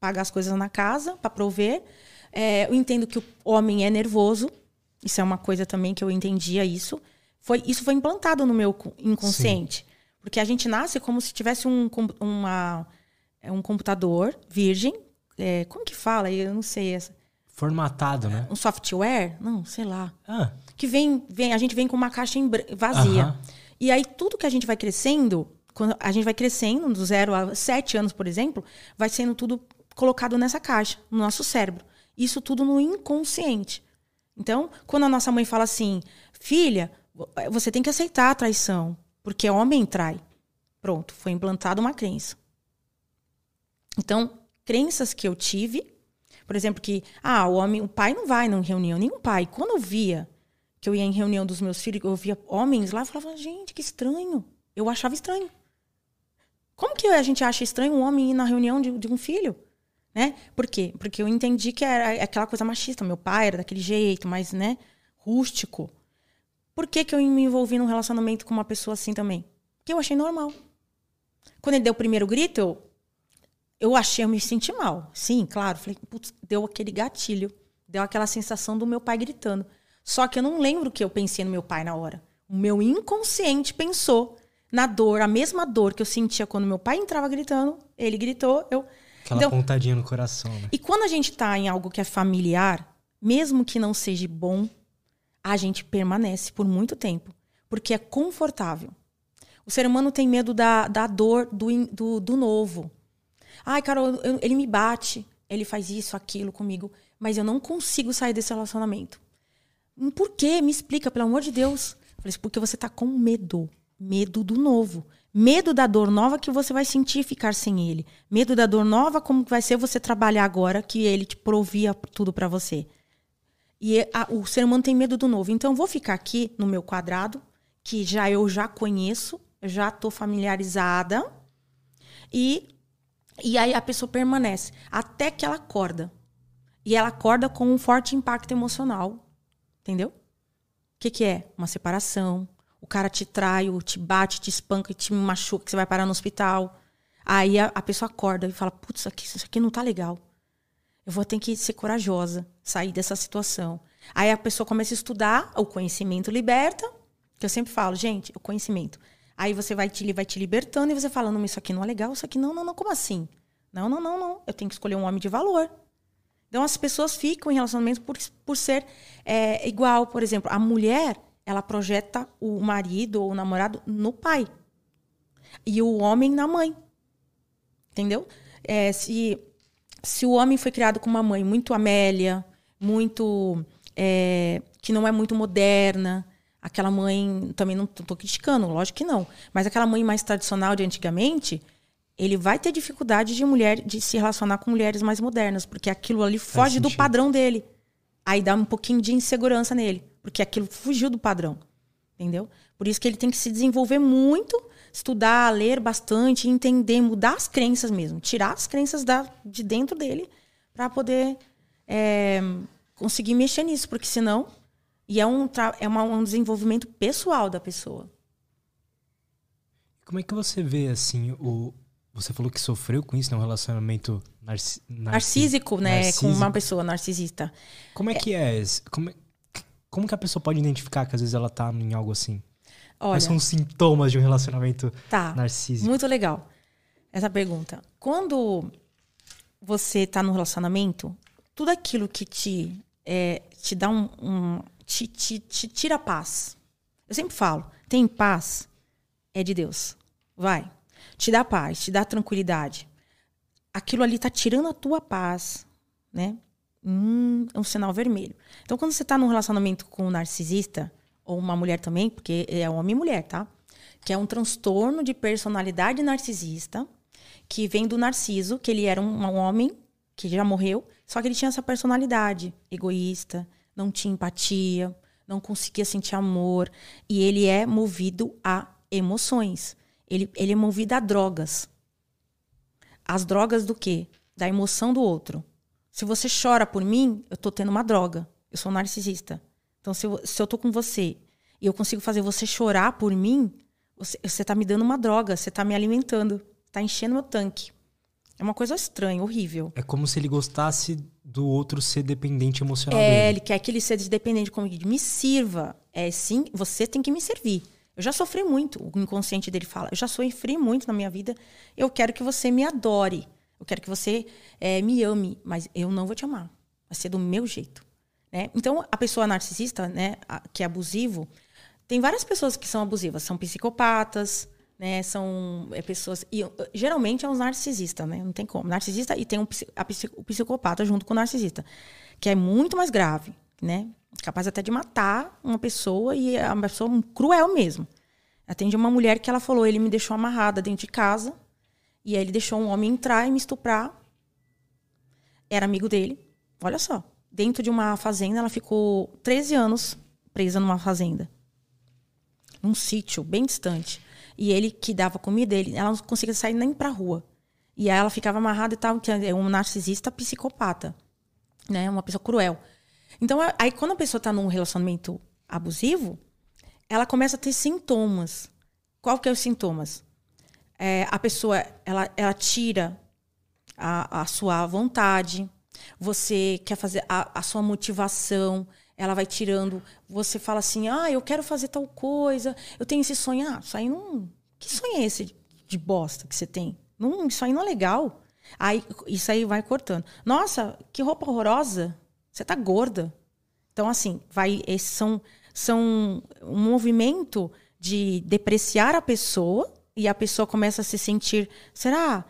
pagar as coisas na casa, para prover. É, eu entendo que o homem é nervoso, isso é uma coisa também que eu entendia isso. Foi, isso foi implantado no meu inconsciente. Sim. Porque a gente nasce como se tivesse um, uma, é, um computador virgem. É, como que fala? Eu não sei. Essa. Formatado, né? Um software? Não, sei lá. Ah. Que vem, vem, a gente vem com uma caixa vazia. E aí tudo que a gente vai crescendo, quando a gente vai crescendo, do zero a sete anos, por exemplo, vai sendo tudo colocado nessa caixa, no nosso cérebro. Isso tudo no inconsciente. Então, quando a nossa mãe fala assim, filha, você tem que aceitar a traição, porque homem trai. Pronto, foi implantada uma crença. Então, crenças que eu tive, por exemplo, que ah, o homem, o pai não vai em reunião, nenhum pai. Quando eu via que eu ia em reunião dos meus filhos, eu via homens lá, eu falava, gente, que estranho. Eu achava estranho. Como que a gente acha estranho um homem ir na reunião de, de um filho? Né? Por quê? Porque eu entendi que era aquela coisa machista. Meu pai era daquele jeito, mais, né? Rústico. Por que, que eu me envolvi num relacionamento com uma pessoa assim também? Porque eu achei normal. Quando ele deu o primeiro grito, eu, eu achei, eu me senti mal. Sim, claro. Falei, putz, deu aquele gatilho. Deu aquela sensação do meu pai gritando. Só que eu não lembro o que eu pensei no meu pai na hora. O meu inconsciente pensou na dor, a mesma dor que eu sentia quando meu pai entrava gritando. Ele gritou, eu Aquela então, pontadinha no coração, né? E quando a gente tá em algo que é familiar, mesmo que não seja bom, a gente permanece por muito tempo. Porque é confortável. O ser humano tem medo da, da dor do, do, do novo. Ai, Carol, eu, ele me bate, ele faz isso, aquilo comigo, mas eu não consigo sair desse relacionamento. Por quê? Me explica, pelo amor de Deus. Eu falei, porque você tá com medo. Medo do novo. Medo da dor nova que você vai sentir ficar sem ele. Medo da dor nova, como vai ser você trabalhar agora que ele te provia tudo para você. E a, o ser humano tem medo do novo. Então, eu vou ficar aqui no meu quadrado, que já eu já conheço, já estou familiarizada. E, e aí a pessoa permanece até que ela acorda. E ela acorda com um forte impacto emocional. Entendeu? O que, que é? Uma separação, o cara te trai, te bate, te espanca, te machuca, que você vai parar no hospital. Aí a, a pessoa acorda e fala: Putz, isso aqui, isso aqui não tá legal. Eu vou ter que ser corajosa, sair dessa situação. Aí a pessoa começa a estudar, o conhecimento liberta, que eu sempre falo, gente, o conhecimento. Aí você vai te, vai te libertando e você fala: Não, isso aqui não é legal, isso aqui não, não, não, como assim? Não, não, não, não. Eu tenho que escolher um homem de valor. Então as pessoas ficam em relacionamento por, por ser é, igual. Por exemplo, a mulher ela projeta o marido ou o namorado no pai. E o homem na mãe. Entendeu? É, se, se o homem foi criado com uma mãe muito amélia, muito. É, que não é muito moderna, aquela mãe. Também não estou criticando, lógico que não. Mas aquela mãe mais tradicional de antigamente, ele vai ter dificuldade de mulher de se relacionar com mulheres mais modernas, porque aquilo ali foge do padrão dele. Aí dá um pouquinho de insegurança nele, porque aquilo fugiu do padrão. Entendeu? Por isso que ele tem que se desenvolver muito, estudar, ler bastante, entender, mudar as crenças mesmo, tirar as crenças da, de dentro dele para poder é, conseguir mexer nisso, porque senão e é um, é uma, um desenvolvimento pessoal da pessoa. Como é que você vê assim o você falou que sofreu com isso, né? Um relacionamento narci narcísico, né? Narcísico. Com uma pessoa narcisista. Como é, que é? Como, é, como que a pessoa pode identificar que às vezes ela tá em algo assim? Olha, Quais são os sintomas de um relacionamento tá, narcísico? Muito legal essa pergunta. Quando você tá num relacionamento, tudo aquilo que te, é, te dá um, um te, te, te tira a paz. Eu sempre falo, tem paz, é de Deus. Vai. Te dá paz, te dá tranquilidade. Aquilo ali tá tirando a tua paz, né? Hum, é um sinal vermelho. Então, quando você tá num relacionamento com um narcisista, ou uma mulher também, porque é homem e mulher, tá? Que é um transtorno de personalidade narcisista, que vem do Narciso, que ele era um, um homem que já morreu, só que ele tinha essa personalidade egoísta, não tinha empatia, não conseguia sentir amor. E ele é movido a emoções. Ele, ele é movido a drogas. As drogas do quê? Da emoção do outro. Se você chora por mim, eu tô tendo uma droga. Eu sou narcisista. Então, se eu, se eu tô com você e eu consigo fazer você chorar por mim, você, você tá me dando uma droga, você tá me alimentando, tá enchendo meu tanque. É uma coisa estranha, horrível. É como se ele gostasse do outro ser dependente emocional é, dele. ele quer que ele seja dependente comigo. Me sirva. É sim, você tem que me servir. Eu já sofri muito, o inconsciente dele fala. Eu já sofri muito na minha vida. Eu quero que você me adore. Eu quero que você é, me ame, mas eu não vou te amar. Vai ser do meu jeito. Né? Então, a pessoa narcisista, né, que é abusivo, tem várias pessoas que são abusivas. São psicopatas, né? São é, pessoas. E geralmente é os narcisistas, né? Não tem como. Narcisista e tem um, a, o psicopata junto com o narcisista, que é muito mais grave, né? Capaz até de matar uma pessoa e é uma pessoa cruel mesmo. Atende uma mulher que ela falou: ele me deixou amarrada dentro de casa, e aí ele deixou um homem entrar e me estuprar. Era amigo dele. Olha só. Dentro de uma fazenda, ela ficou 13 anos presa numa fazenda. Num sítio bem distante. E ele que dava comida, ele, ela não conseguia sair nem pra rua. E aí ela ficava amarrada e tal, que é um narcisista psicopata, né? Uma pessoa cruel. Então, aí quando a pessoa tá num relacionamento abusivo, ela começa a ter sintomas. Qual que é os sintomas? É, a pessoa, ela, ela tira a, a sua vontade, você quer fazer a, a sua motivação, ela vai tirando. Você fala assim: ah, eu quero fazer tal coisa, eu tenho esse sonho. Ah, isso aí não. Que sonho é esse de bosta que você tem? Não, isso aí não é legal. Aí, isso aí vai cortando. Nossa, que roupa horrorosa. Você tá gorda. Então, assim, vai. Esses são, são um movimento de depreciar a pessoa e a pessoa começa a se sentir. Será?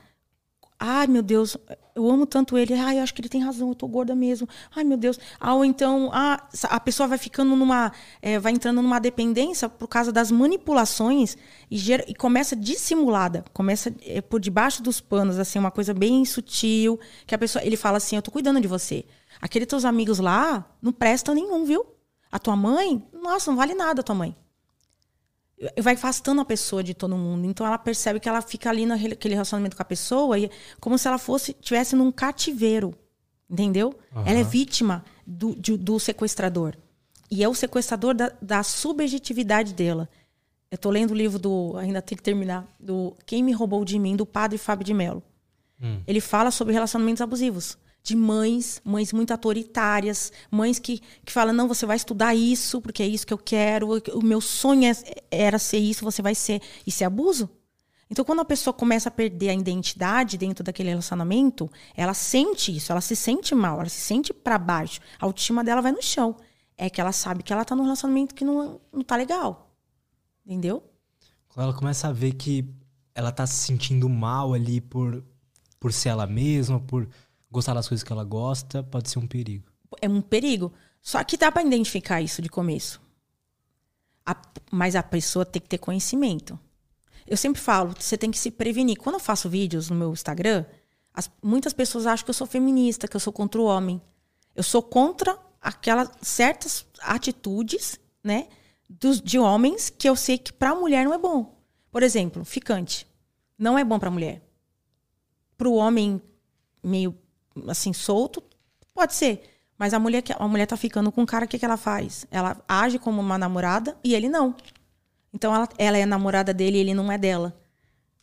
Ai, meu Deus, eu amo tanto ele. Ai, eu acho que ele tem razão, eu tô gorda mesmo. Ai, meu Deus. Ah, ou então, ah, a pessoa vai ficando numa. É, vai entrando numa dependência por causa das manipulações e, gera, e começa dissimulada. Começa é, por debaixo dos panos, assim, uma coisa bem sutil. Que a pessoa. Ele fala assim: Eu tô cuidando de você. Aqueles teus amigos lá não prestam nenhum, viu? A tua mãe, nossa, não vale nada a tua mãe vai afastando a pessoa de todo mundo. Então ela percebe que ela fica ali naquele relacionamento com a pessoa e como se ela fosse tivesse num cativeiro, entendeu? Uhum. Ela é vítima do, de, do sequestrador e é o sequestrador da, da subjetividade dela. Eu tô lendo o livro do ainda tem que terminar do Quem me roubou de mim do Padre Fábio de Mello. Hum. Ele fala sobre relacionamentos abusivos de mães, mães muito autoritárias, mães que, que falam, não, você vai estudar isso, porque é isso que eu quero, o meu sonho é, era ser isso, você vai ser. Isso é abuso. Então, quando a pessoa começa a perder a identidade dentro daquele relacionamento, ela sente isso, ela se sente mal, ela se sente para baixo. A autoestima dela vai no chão. É que ela sabe que ela tá num relacionamento que não, não tá legal. Entendeu? Quando ela começa a ver que ela tá se sentindo mal ali por, por ser ela mesma, por gostar das coisas que ela gosta, pode ser um perigo. É um perigo. Só que dá para identificar isso de começo. A, mas a pessoa tem que ter conhecimento. Eu sempre falo, você tem que se prevenir. Quando eu faço vídeos no meu Instagram, as, muitas pessoas acham que eu sou feminista, que eu sou contra o homem. Eu sou contra aquelas certas atitudes, né, dos, de homens que eu sei que para mulher não é bom. Por exemplo, ficante. Não é bom para mulher. Para o homem meio assim solto, pode ser. Mas a mulher a mulher tá ficando com um cara, o que, que ela faz? Ela age como uma namorada e ele não. Então ela, ela é namorada dele e ele não é dela.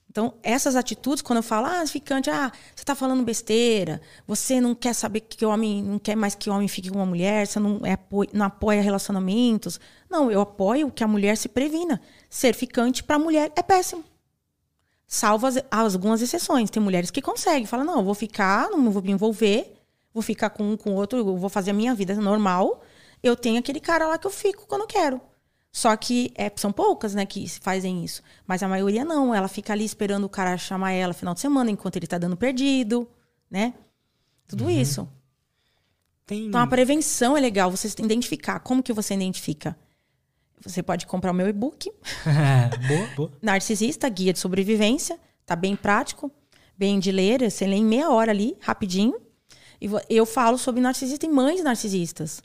Então, essas atitudes, quando eu falo, ah, ficante, ah, você tá falando besteira, você não quer saber que o homem, não quer mais que o homem fique com uma mulher, você não, é, não apoia relacionamentos. Não, eu apoio que a mulher se previna. Ser ficante para a mulher é péssimo. Salvo as, algumas exceções. Tem mulheres que conseguem, falam, não, eu vou ficar, não vou me envolver, vou ficar com um com o outro, eu vou fazer a minha vida normal. Eu tenho aquele cara lá que eu fico quando eu quero. Só que é, são poucas, né, que fazem isso. Mas a maioria não. Ela fica ali esperando o cara chamar ela final de semana, enquanto ele tá dando perdido, né? Tudo uhum. isso. Tem... Então a prevenção é legal, você identificar. Como que você identifica? Você pode comprar o meu e-book. boa, boa. Narcisista, guia de sobrevivência. Tá bem prático, bem de ler. Você lê em meia hora ali, rapidinho. E eu falo sobre narcisista e mães narcisistas.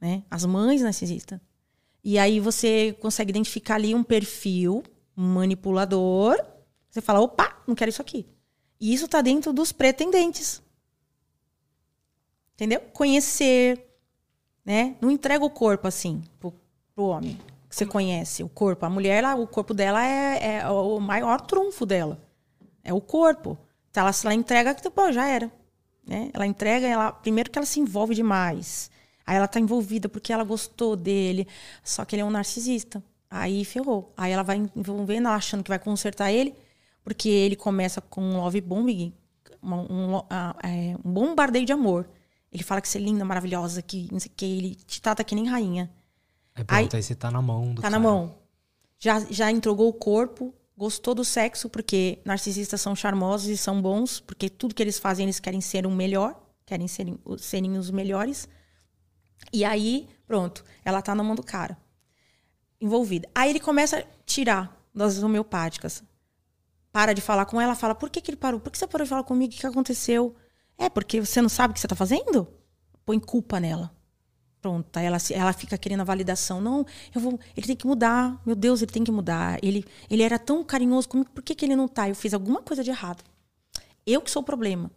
Né? As mães narcisistas. E aí você consegue identificar ali um perfil manipulador. Você fala, opa, não quero isso aqui. E isso está dentro dos pretendentes. Entendeu? Conhecer, né? Não entrega o corpo assim pro, pro homem. Que você conhece o corpo. A mulher, ela, o corpo dela é, é, o maior trunfo dela. É o corpo. Então ela, se ela entrega, pô, já era. Né? Ela entrega, ela, primeiro que ela se envolve demais. Aí ela tá envolvida porque ela gostou dele, só que ele é um narcisista. Aí ferrou. Aí ela vai envolvendo, achando que vai consertar ele, porque ele começa com um love bombing, um, um, é, um bombardeio de amor. Ele fala que você é linda, maravilhosa, que não sei o que, ele te trata que nem rainha. É pronto, aí, aí você tá na mão do Tá cara. na mão. Já, já entregou o corpo, gostou do sexo, porque narcisistas são charmosos e são bons, porque tudo que eles fazem, eles querem ser o melhor, querem serem, serem os melhores. E aí, pronto, ela tá na mão do cara. Envolvida. Aí ele começa a tirar das homeopáticas. Para de falar com ela, fala: por que, que ele parou? Por que você parou de falar comigo? O que, que aconteceu? É, porque você não sabe o que você tá fazendo? Põe culpa nela. Pronto, aí ela, ela fica querendo a validação. Não, eu vou. Ele tem que mudar. Meu Deus, ele tem que mudar. Ele, ele era tão carinhoso comigo, por que, que ele não tá? Eu fiz alguma coisa de errado. Eu que sou o problema.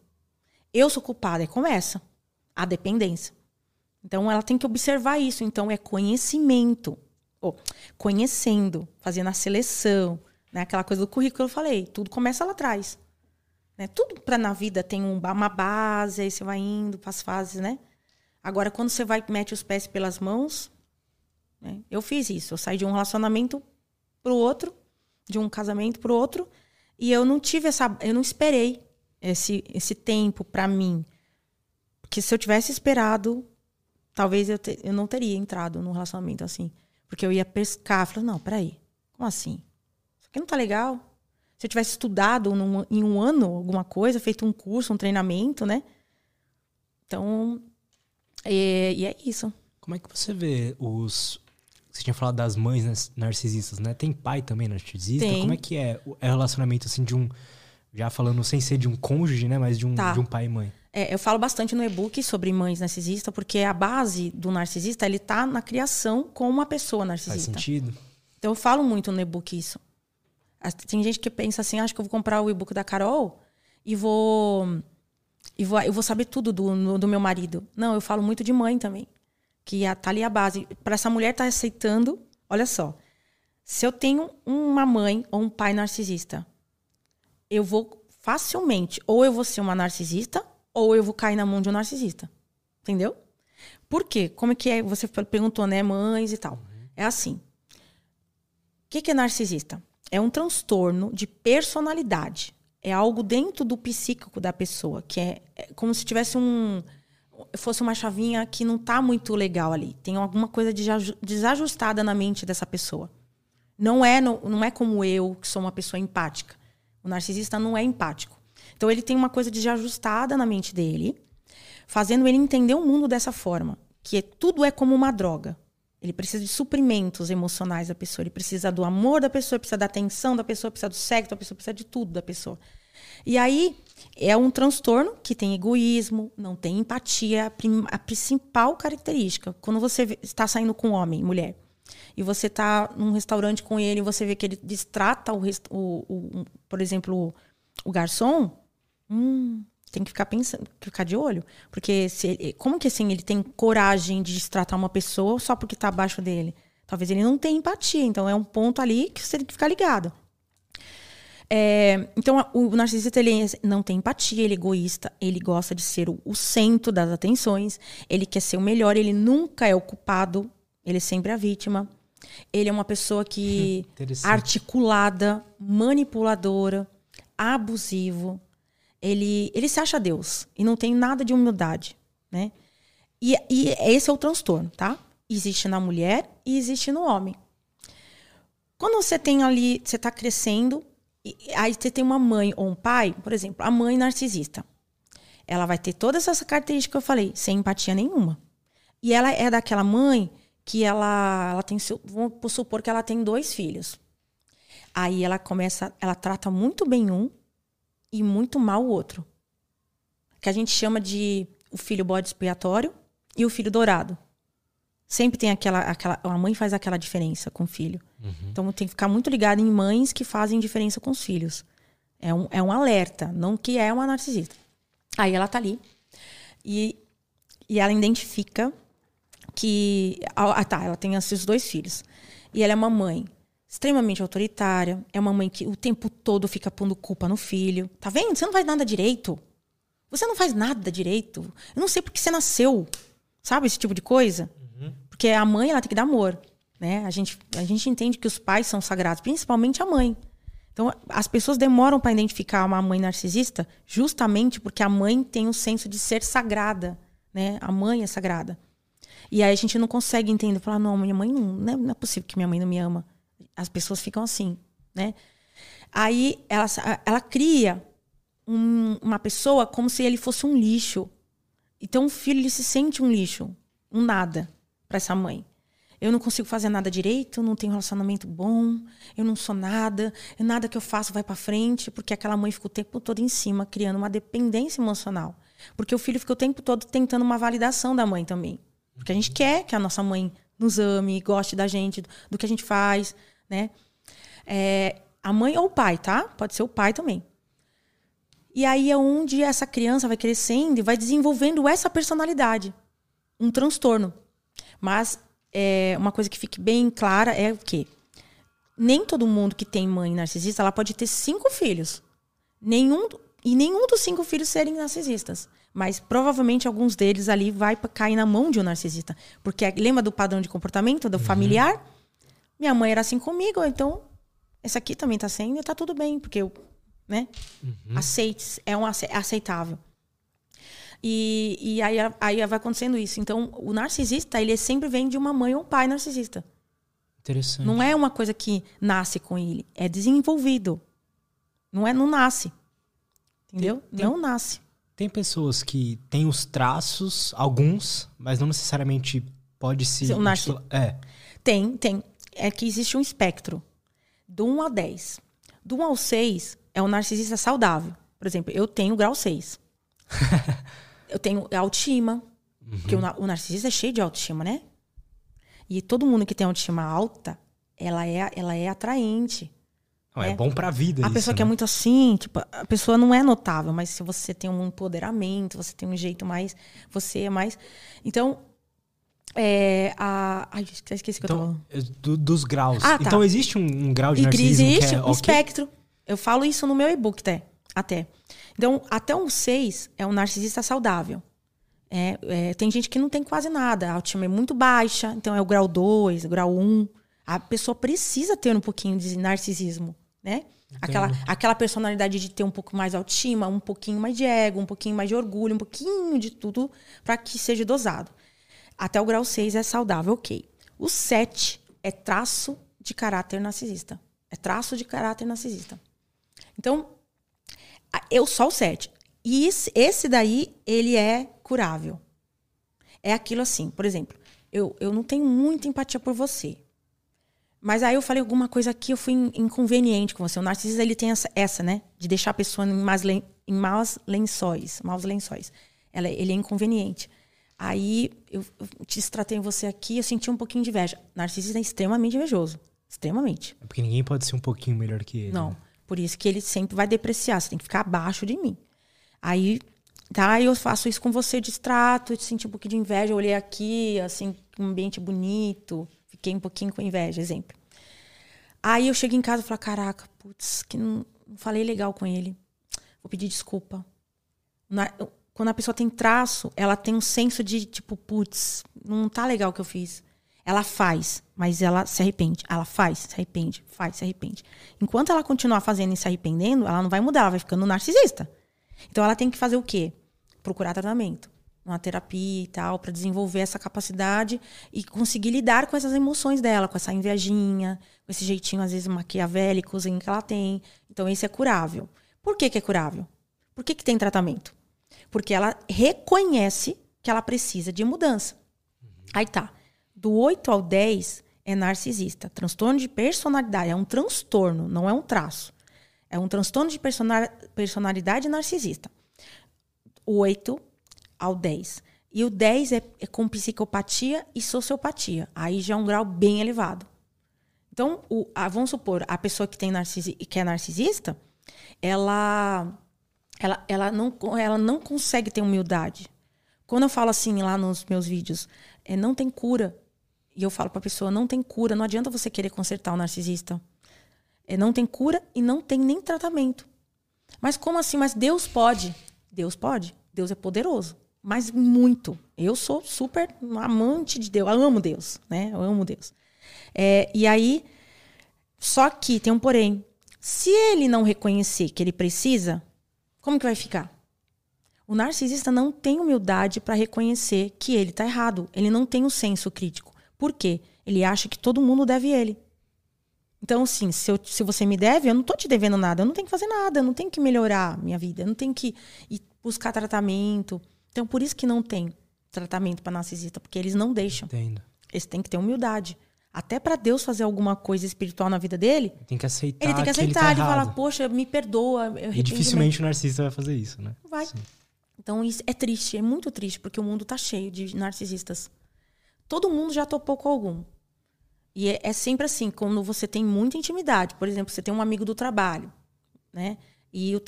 Eu sou culpada. Aí começa a dependência. Então ela tem que observar isso. Então é conhecimento. Oh, conhecendo, fazendo a seleção, né? Aquela coisa do currículo que eu falei, tudo começa lá atrás. Né? Tudo para na vida tem um, uma base, aí você vai indo para as fases, né? Agora, quando você vai mete os pés pelas mãos, né? eu fiz isso. Eu saí de um relacionamento pro outro, de um casamento pro outro, e eu não tive essa, eu não esperei esse esse tempo para mim, porque se eu tivesse esperado talvez eu, te, eu não teria entrado num relacionamento assim. Porque eu ia pescar. Falei, não, peraí. Como assim? Isso aqui não tá legal. Se eu tivesse estudado num, em um ano alguma coisa, feito um curso, um treinamento, né? Então, e, e é isso. Como é que você vê os. Você tinha falado das mães narcisistas, né? Tem pai também narcisista? Tem. Como é que é o relacionamento assim de um. Já falando sem ser de um cônjuge, né? Mas de um, tá. de um pai e mãe. É, eu falo bastante no e-book sobre mães narcisistas, porque a base do narcisista ele tá na criação com uma pessoa narcisista. Faz sentido. Então eu falo muito no e-book isso. Tem gente que pensa assim, ah, acho que eu vou comprar o e-book da Carol e vou e vou, eu vou saber tudo do, do meu marido. Não, eu falo muito de mãe também. Que tá ali a base. Para essa mulher estar tá aceitando, olha só. Se eu tenho uma mãe ou um pai narcisista, eu vou facilmente, ou eu vou ser uma narcisista, ou eu vou cair na mão de um narcisista. Entendeu? Por quê? Como é que é? Você perguntou, né, mães e tal. Uhum. É assim. O que, que é narcisista? É um transtorno de personalidade. É algo dentro do psíquico da pessoa, que é, é como se tivesse um fosse uma chavinha que não tá muito legal ali. Tem alguma coisa de desajustada na mente dessa pessoa. Não é, não, não é como eu, que sou uma pessoa empática. O narcisista não é empático. Então ele tem uma coisa desajustada na mente dele, fazendo ele entender o mundo dessa forma, que é, tudo é como uma droga. Ele precisa de suprimentos emocionais da pessoa, ele precisa do amor da pessoa, precisa da atenção da pessoa, precisa do sexo da pessoa, precisa de tudo da pessoa. E aí é um transtorno que tem egoísmo, não tem empatia, a principal característica. Quando você está saindo com um homem, mulher, e você está num restaurante com ele, e você vê que ele distrata o, o, o por exemplo, o garçom, hum, tem que ficar pensando, ficar de olho, porque se ele, como que assim ele tem coragem de destratar uma pessoa só porque está abaixo dele? Talvez ele não tenha empatia, então é um ponto ali que você tem que ficar ligado. É, então, o narcisista ele não tem empatia, ele é egoísta, ele gosta de ser o, o, centro das atenções, ele quer ser o melhor, ele nunca é o culpado, ele é sempre a vítima. Ele é uma pessoa que articulada, manipuladora, abusivo. Ele, ele se acha Deus e não tem nada de humildade, né? E, e esse é o transtorno, tá? Existe na mulher e existe no homem. Quando você tem ali, você está crescendo, aí você tem uma mãe ou um pai, por exemplo, a mãe narcisista. Ela vai ter todas essas características que eu falei, sem empatia nenhuma. E ela é daquela mãe que ela, ela tem, vamos supor que ela tem dois filhos. Aí ela começa, ela trata muito bem um e muito mal o outro. Que a gente chama de o filho bode expiatório e o filho dourado. Sempre tem aquela, aquela. A mãe faz aquela diferença com o filho. Uhum. Então tem que ficar muito ligado em mães que fazem diferença com os filhos. É um, é um alerta, não que é uma narcisista. Aí ela tá ali. E, e ela identifica que. Ah, tá, ela tem esses dois filhos. E ela é uma mãe extremamente autoritária. É uma mãe que o tempo todo fica pondo culpa no filho. Tá vendo? Você não faz nada direito. Você não faz nada direito. Eu não sei porque você nasceu. Sabe esse tipo de coisa? Porque a mãe, ela tem que dar amor. Né? A, gente, a gente entende que os pais são sagrados, principalmente a mãe. Então, as pessoas demoram para identificar uma mãe narcisista justamente porque a mãe tem o senso de ser sagrada. Né? A mãe é sagrada. E aí a gente não consegue entender, falar, não, minha mãe não, não é possível que minha mãe não me ama. As pessoas ficam assim, né? Aí ela, ela cria um, uma pessoa como se ele fosse um lixo. Então o filho ele se sente um lixo, um nada para essa mãe. Eu não consigo fazer nada direito, não tenho relacionamento bom, eu não sou nada, nada que eu faço vai para frente, porque aquela mãe fica o tempo todo em cima, criando uma dependência emocional. Porque o filho fica o tempo todo tentando uma validação da mãe também. Porque a gente quer que a nossa mãe nos ame, goste da gente, do que a gente faz, né? É, a mãe ou o pai, tá? Pode ser o pai também. E aí é onde essa criança vai crescendo e vai desenvolvendo essa personalidade. Um transtorno. Mas é, uma coisa que fique bem clara é o quê? Nem todo mundo que tem mãe narcisista, ela pode ter cinco filhos. Nenhum, e nenhum dos cinco filhos serem narcisistas. Mas provavelmente alguns deles ali vai cair na mão de um narcisista. Porque lembra do padrão de comportamento do uhum. familiar? Minha mãe era assim comigo, então essa aqui também tá sendo e tá tudo bem, porque eu, né? Uhum. Aceite, é um aceitável. E, e aí, aí vai acontecendo isso. Então, o narcisista, ele sempre vem de uma mãe ou um pai narcisista. Interessante. Não é uma coisa que nasce com ele, é desenvolvido. Não é, não nasce. Entendeu? Tem, tem, não nasce. Tem pessoas que têm os traços, alguns, mas não necessariamente pode se. O narcis... É. Tem, tem. É que existe um espectro. Do 1 ao 10. Do 1 ao 6 é o narcisista saudável. Por exemplo, eu tenho grau 6. eu tenho autoestima. Uhum. Porque o, o, narcisista é cheio de autoestima, né? E todo mundo que tem autoestima alta, ela é, ela é atraente. Não, é. é bom pra vida. A isso, pessoa né? que é muito assim, tipo, a pessoa não é notável, mas se você tem um empoderamento, você tem um jeito mais. Você é mais. Então, é, a... Ai, esqueci que então, eu tô falando. Do, dos graus. Ah, tá. Então existe um, um grau de narcisismo Existe que é, um okay? espectro. Eu falo isso no meu e-book até. até. Então, até um 6 é um narcisista saudável. É, é, tem gente que não tem quase nada. A autoestima é muito baixa, então é o grau 2, o grau 1. Um. A pessoa precisa ter um pouquinho de narcisismo, né? Aquela, aquela personalidade de ter um pouco mais autoestima, um pouquinho mais de ego, um pouquinho mais de orgulho, um pouquinho de tudo para que seja dosado. Até o grau 6 é saudável, ok. O 7 é traço de caráter narcisista. É traço de caráter narcisista. Então, eu só o 7. E esse, daí, ele é curável. É aquilo assim, por exemplo, eu, eu não tenho muita empatia por você. Mas aí eu falei alguma coisa aqui, eu fui inconveniente com você. O narcisista, ele tem essa, essa né? De deixar a pessoa em, len, em maus lençóis. Maus lençóis. Ela, ele é inconveniente. Aí eu, eu destratei você aqui, eu senti um pouquinho de inveja. Narcisista é extremamente invejoso. Extremamente. É porque ninguém pode ser um pouquinho melhor que ele. Não. Né? Por isso que ele sempre vai depreciar. Você tem que ficar abaixo de mim. Aí, tá, eu faço isso com você, distrato, senti um pouquinho de inveja. Eu olhei aqui, assim, um ambiente bonito. Fiquei um pouquinho com inveja, exemplo. Aí eu cheguei em casa e falei, caraca, putz, que não, não falei legal com ele. Vou pedir desculpa. Quando a pessoa tem traço, ela tem um senso de tipo, putz, não tá legal o que eu fiz. Ela faz, mas ela se arrepende. Ela faz, se arrepende, faz, se arrepende. Enquanto ela continuar fazendo e se arrependendo, ela não vai mudar, ela vai ficando narcisista. Então ela tem que fazer o quê? Procurar tratamento, uma terapia e tal, para desenvolver essa capacidade e conseguir lidar com essas emoções dela, com essa invejinha, com esse jeitinho às vezes maquiavélico que ela tem. Então esse é curável. Por que, que é curável? Por que, que tem tratamento? Porque ela reconhece que ela precisa de mudança. Uhum. Aí tá. Do 8 ao 10 é narcisista. Transtorno de personalidade é um transtorno, não é um traço. É um transtorno de personalidade narcisista. 8 ao 10. E o 10 é, é, com psicopatia e sociopatia. Aí já é um grau bem elevado. Então, o, a, vamos supor, a pessoa que, tem narcisi, que é narcisista, ela ela, ela, não, ela não consegue ter humildade. Quando eu falo assim lá nos meus vídeos, é, não tem cura. E eu falo para a pessoa, não tem cura, não adianta você querer consertar o narcisista. É, não tem cura e não tem nem tratamento. Mas como assim? Mas Deus pode. Deus pode. Deus é poderoso. Mas muito. Eu sou super amante de Deus. Eu amo Deus, né? Eu amo Deus. É, e aí, só que tem um porém. Se ele não reconhecer que ele precisa, como que vai ficar? O narcisista não tem humildade para reconhecer que ele está errado. Ele não tem o um senso crítico. Por quê? Ele acha que todo mundo deve ele. Então, assim, se, eu, se você me deve, eu não estou te devendo nada. Eu não tenho que fazer nada. Eu não tenho que melhorar minha vida. Eu não tenho que ir buscar tratamento. Então, por isso que não tem tratamento para narcisista, porque eles não deixam. Entendo. Eles têm que ter humildade. Até para Deus fazer alguma coisa espiritual na vida dele, tem que aceitar. Ele tem que aceitar e falar, poxa, me perdoa. E dificilmente o narcisista vai fazer isso, né? Vai. Sim. Então isso é triste, é muito triste, porque o mundo tá cheio de narcisistas. Todo mundo já topou com algum. E é, é sempre assim, quando você tem muita intimidade. Por exemplo, você tem um amigo do trabalho, né? E o,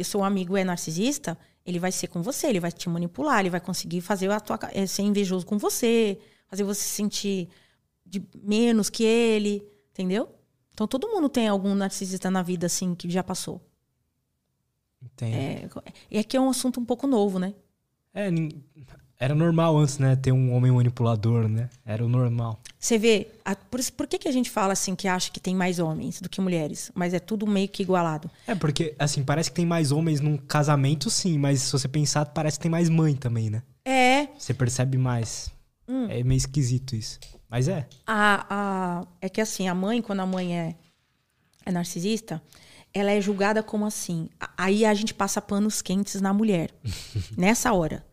o seu amigo é narcisista, ele vai ser com você, ele vai te manipular, ele vai conseguir fazer a tua, é, ser invejoso com você, fazer você se sentir de menos que ele, entendeu? Então todo mundo tem algum narcisista na vida assim que já passou. Entendo. É, e aqui é um assunto um pouco novo, né? É, era normal antes, né? Ter um homem manipulador, né? Era o normal. Você vê, a, por, por que, que a gente fala assim que acha que tem mais homens do que mulheres? Mas é tudo meio que igualado. É, porque, assim, parece que tem mais homens num casamento, sim, mas se você pensar, parece que tem mais mãe também, né? É. Você percebe mais. Hum. É meio esquisito isso. Mas é. A, a, é que assim, a mãe, quando a mãe é, é narcisista, ela é julgada como assim. Aí a gente passa panos quentes na mulher. nessa hora.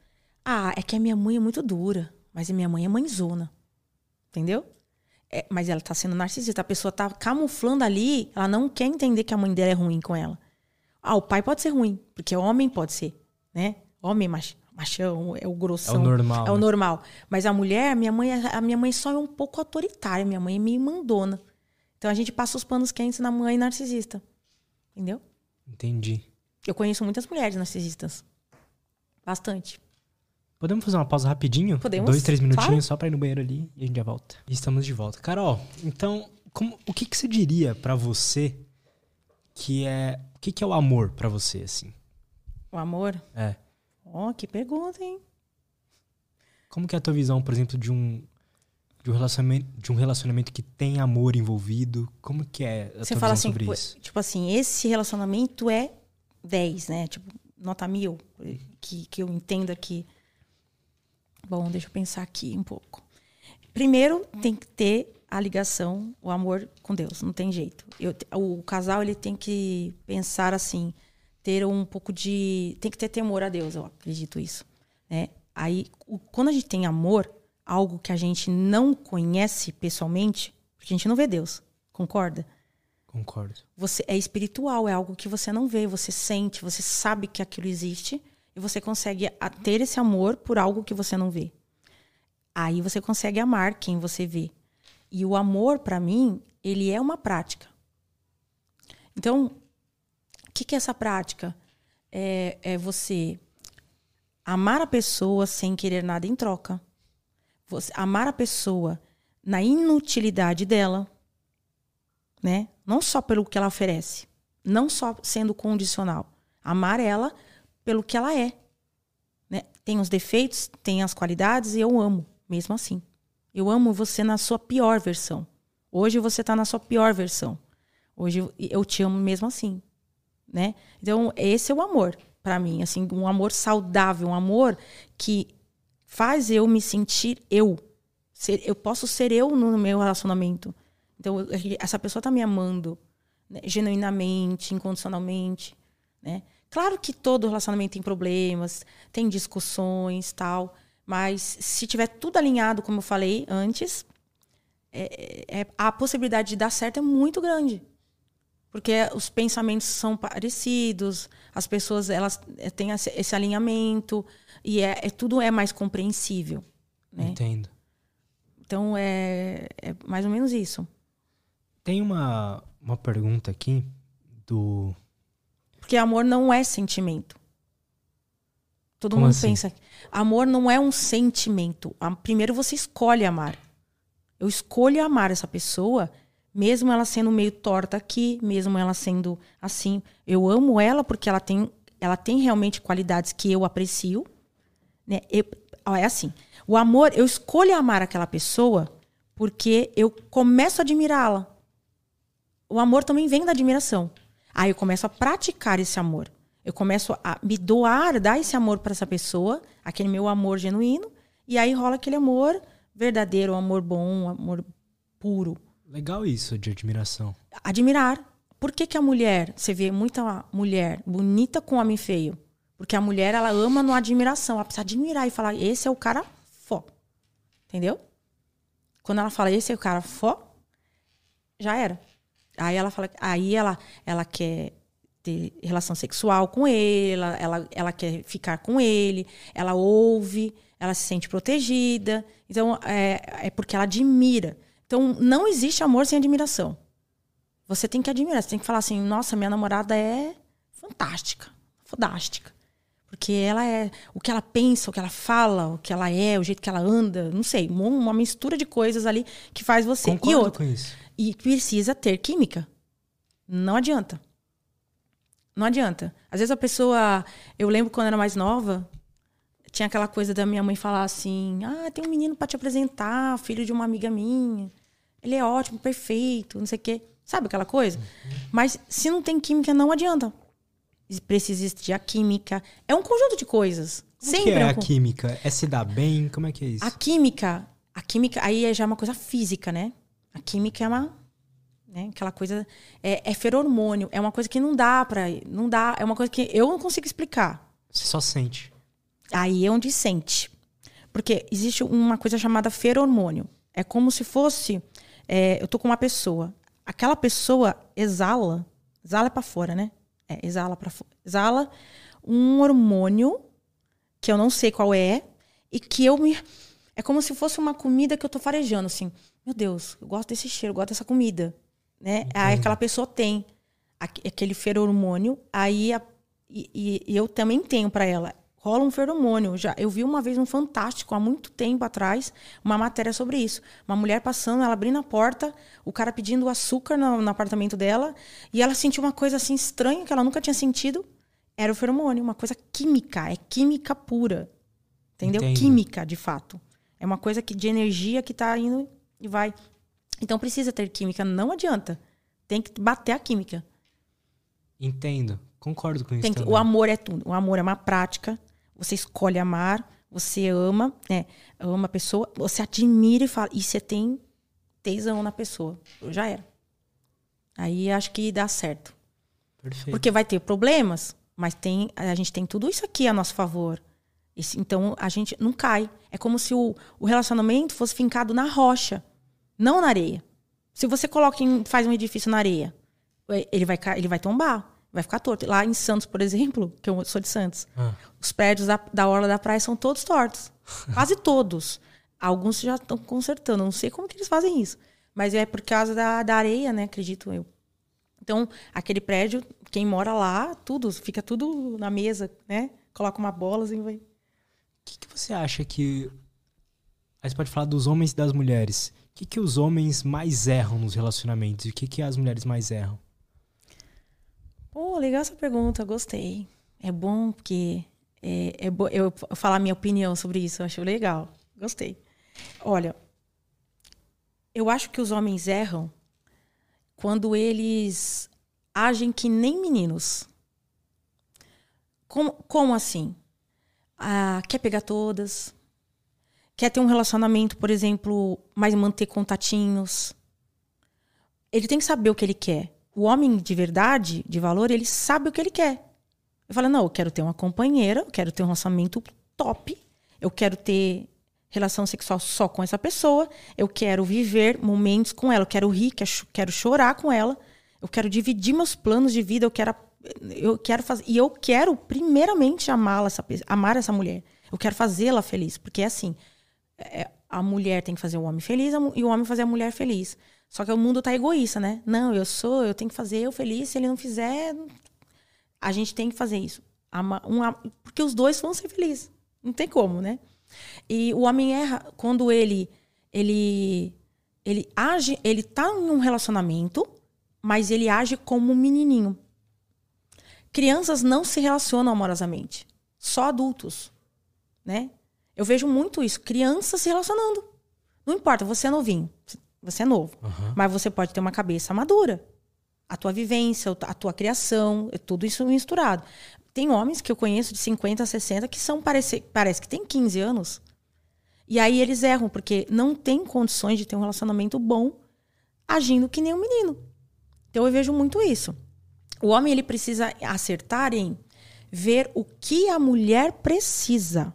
Ah, é que a minha mãe é muito dura. Mas a minha mãe é mãezona. Entendeu? É, mas ela tá sendo narcisista. A pessoa tá camuflando ali. Ela não quer entender que a mãe dela é ruim com ela. Ah, o pai pode ser ruim. Porque homem pode ser. Né? Homem, mas machão, é o grossão. É o normal. É o né? normal. Mas a mulher, minha mãe, a minha mãe só é um pouco autoritária. Minha mãe é meio mandona. Então a gente passa os panos quentes na mãe narcisista. Entendeu? Entendi. Eu conheço muitas mulheres narcisistas. Bastante. Podemos fazer uma pausa rapidinho? Podemos. Dois, três minutinhos claro. só pra ir no banheiro ali e a gente já volta. E estamos de volta. Carol, então, como, o que, que você diria para você que é. O que, que é o amor para você, assim? O amor? É. Ó, oh, que pergunta, hein? Como que é a tua visão, por exemplo, de um de um relacionamento, de um relacionamento que tem amor envolvido? Como que é a Você tua fala visão assim, sobre isso? Tipo assim, esse relacionamento é 10, né? Tipo, nota mil. Que, que eu entenda que. Bom, deixa eu pensar aqui um pouco. Primeiro, tem que ter a ligação, o amor com Deus. Não tem jeito. Eu, o casal ele tem que pensar assim, ter um pouco de, tem que ter temor a Deus. Eu acredito isso. Né? Aí, quando a gente tem amor, algo que a gente não conhece pessoalmente, porque a gente não vê Deus, concorda? Concordo. Você é espiritual, é algo que você não vê, você sente, você sabe que aquilo existe e você consegue ter esse amor por algo que você não vê. Aí você consegue amar quem você vê. E o amor, para mim, ele é uma prática. Então, que, que é essa prática? É, é você amar a pessoa sem querer nada em troca. Você amar a pessoa na inutilidade dela, né? Não só pelo que ela oferece, não só sendo condicional. Amar ela pelo que ela é. Né? Tem os defeitos, tem as qualidades e eu amo, mesmo assim. Eu amo você na sua pior versão. Hoje você está na sua pior versão. Hoje eu te amo mesmo assim, né? Então esse é o amor para mim, assim, um amor saudável, um amor que faz eu me sentir eu. Ser, eu posso ser eu no meu relacionamento. Então, essa pessoa tá me amando né? genuinamente, incondicionalmente, né? Claro que todo relacionamento tem problemas, tem discussões, tal, mas se tiver tudo alinhado, como eu falei antes, é, é, a possibilidade de dar certo é muito grande porque os pensamentos são parecidos, as pessoas elas eh, têm esse alinhamento e é, é tudo é mais compreensível. Né? Entendo. Então é, é mais ou menos isso. Tem uma, uma pergunta aqui do. Porque amor não é sentimento. Todo Como mundo assim? pensa. Amor não é um sentimento. Primeiro você escolhe amar. Eu escolho amar essa pessoa mesmo ela sendo meio torta aqui, mesmo ela sendo assim, eu amo ela porque ela tem, ela tem realmente qualidades que eu aprecio, né? Eu, é assim, o amor, eu escolho amar aquela pessoa porque eu começo a admirá-la. O amor também vem da admiração. Aí eu começo a praticar esse amor. Eu começo a me doar, dar esse amor para essa pessoa, aquele meu amor genuíno, e aí rola aquele amor verdadeiro, amor bom, amor puro. Legal isso de admiração. Admirar. Por que, que a mulher, você vê muita mulher bonita com homem feio? Porque a mulher, ela ama no admiração. Ela precisa admirar e falar, esse é o cara fó. Entendeu? Quando ela fala, esse é o cara fó, já era. Aí ela fala, aí ela, ela quer ter relação sexual com ele, ela, ela, ela quer ficar com ele, ela ouve, ela se sente protegida. Então, é, é porque ela admira. Então, não existe amor sem admiração. Você tem que admirar, você tem que falar assim: nossa, minha namorada é fantástica, fodástica. Porque ela é o que ela pensa, o que ela fala, o que ela é, o jeito que ela anda, não sei, uma mistura de coisas ali que faz você. Concordo e outra. com isso. E precisa ter química. Não adianta. Não adianta. Às vezes a pessoa. Eu lembro quando eu era mais nova, tinha aquela coisa da minha mãe falar assim: ah, tem um menino para te apresentar, filho de uma amiga minha. Ele é ótimo, perfeito, não sei o quê. Sabe aquela coisa? Uhum. Mas se não tem química, não adianta. Precisa existir a química. É um conjunto de coisas. Como Sempre que é um a química? É se dar bem? Como é que é isso? A química, a química aí é já uma coisa física, né? A química é uma, né? Aquela coisa é, é feromônio, é uma coisa que não dá para, não dá, é uma coisa que eu não consigo explicar. Você só sente. Aí é onde sente. Porque existe uma coisa chamada feromônio. É como se fosse. é, eu tô com uma pessoa. Aquela pessoa exala. Exala para fora, né? É, exala para fora. Exala um hormônio que eu não sei qual é. E que eu me. É como se fosse uma comida que eu tô farejando, assim. Meu Deus, eu gosto desse cheiro, eu gosto dessa comida. Né? Aí aquela pessoa tem aque- aquele feromônio, aí a- e- e eu também tenho para ela. Rola um feromônio. Já, eu vi uma vez um Fantástico, há muito tempo atrás, uma matéria sobre isso. Uma mulher passando, ela abrindo a porta, o cara pedindo açúcar no, no apartamento dela, e ela sentiu uma coisa assim estranha que ela nunca tinha sentido. Era o feromônio, uma coisa química, é química pura. Entendeu? Entendo. Química, de fato. É uma coisa que, de energia que tá indo e vai. Então precisa ter química, não adianta. Tem que bater a química. Entendo. Concordo com isso que- o amor é tudo. O amor é uma prática. Você escolhe amar, você ama, né? Ama a pessoa, você admira e fala. E você tem tesão na pessoa. Já era. Aí acho que dá certo. Perfeito. Porque vai ter problemas, mas tem, a gente tem tudo isso aqui a nosso favor. Esse- então a gente não cai. É como se o, o relacionamento fosse fincado na rocha, não na areia. Se você coloca em- faz um edifício na areia, eh, ele vai, ele vai tombar, vai ficar torto. Lá em Santos, por exemplo, que eu sou de Santos, Ah. os prédios da, da orla da praia são todos tortos. Quase todos. Alguns já estão consertando. Não sei como que eles fazem isso. Mas é por causa da, da areia, né? Acredito eu. Então, aquele prédio, quem mora lá, tudo, fica tudo na mesa, né? Coloca uma bola assim, vai. O que, que você acha que. Aí você pode falar dos homens e das mulheres. O que, que os homens mais erram nos relacionamentos e o que, que as mulheres mais erram? Pô, legal essa pergunta, gostei. É bom porque é, é bo eu falar minha opinião sobre isso, eu acho legal. Gostei. Olha, eu acho que os homens erram quando eles agem que nem meninos. Como, como assim? Ah, quer pegar todas? Quer ter um relacionamento, por exemplo, mas manter contatinhos? Ele tem que saber o que ele quer. O homem de verdade, de valor, ele sabe o que ele quer. Ele fala: não, eu quero ter uma companheira, eu quero ter um relacionamento top, eu quero ter relação sexual só com essa pessoa, eu quero viver momentos com ela, eu quero rir, quero cho- quero chorar com ela, eu quero dividir meus planos de vida, eu quero, eu quero fazer. E eu quero, primeiramente, amá-la, amar essa mulher. Eu quero fazê-la feliz. Porque é assim: é, a mulher tem que fazer o homem feliz e o homem fazer a mulher feliz. Só que o mundo tá egoísta, né? Não, eu sou, eu tenho que fazer eu feliz. Se ele não fizer, a gente tem que fazer isso. Porque os dois vão ser felizes. Não tem como, né? E o homem erra quando ele ele ele age, ele tá em um relacionamento, mas ele age como um menininho. Crianças não se relacionam amorosamente, só adultos, né? Eu vejo muito isso, crianças se relacionando. Não importa, você é novinho, você é novo, mas você pode ter uma cabeça madura. A tua vivência, a tua criação, é tudo isso misturado. Tem homens que eu conheço de 50 a 60 que são parece, parece que tem 15 anos. E aí eles erram porque não tem condições de ter um relacionamento bom agindo que nem um menino. Então eu vejo muito isso. O homem ele precisa acertar em ver o que a mulher precisa.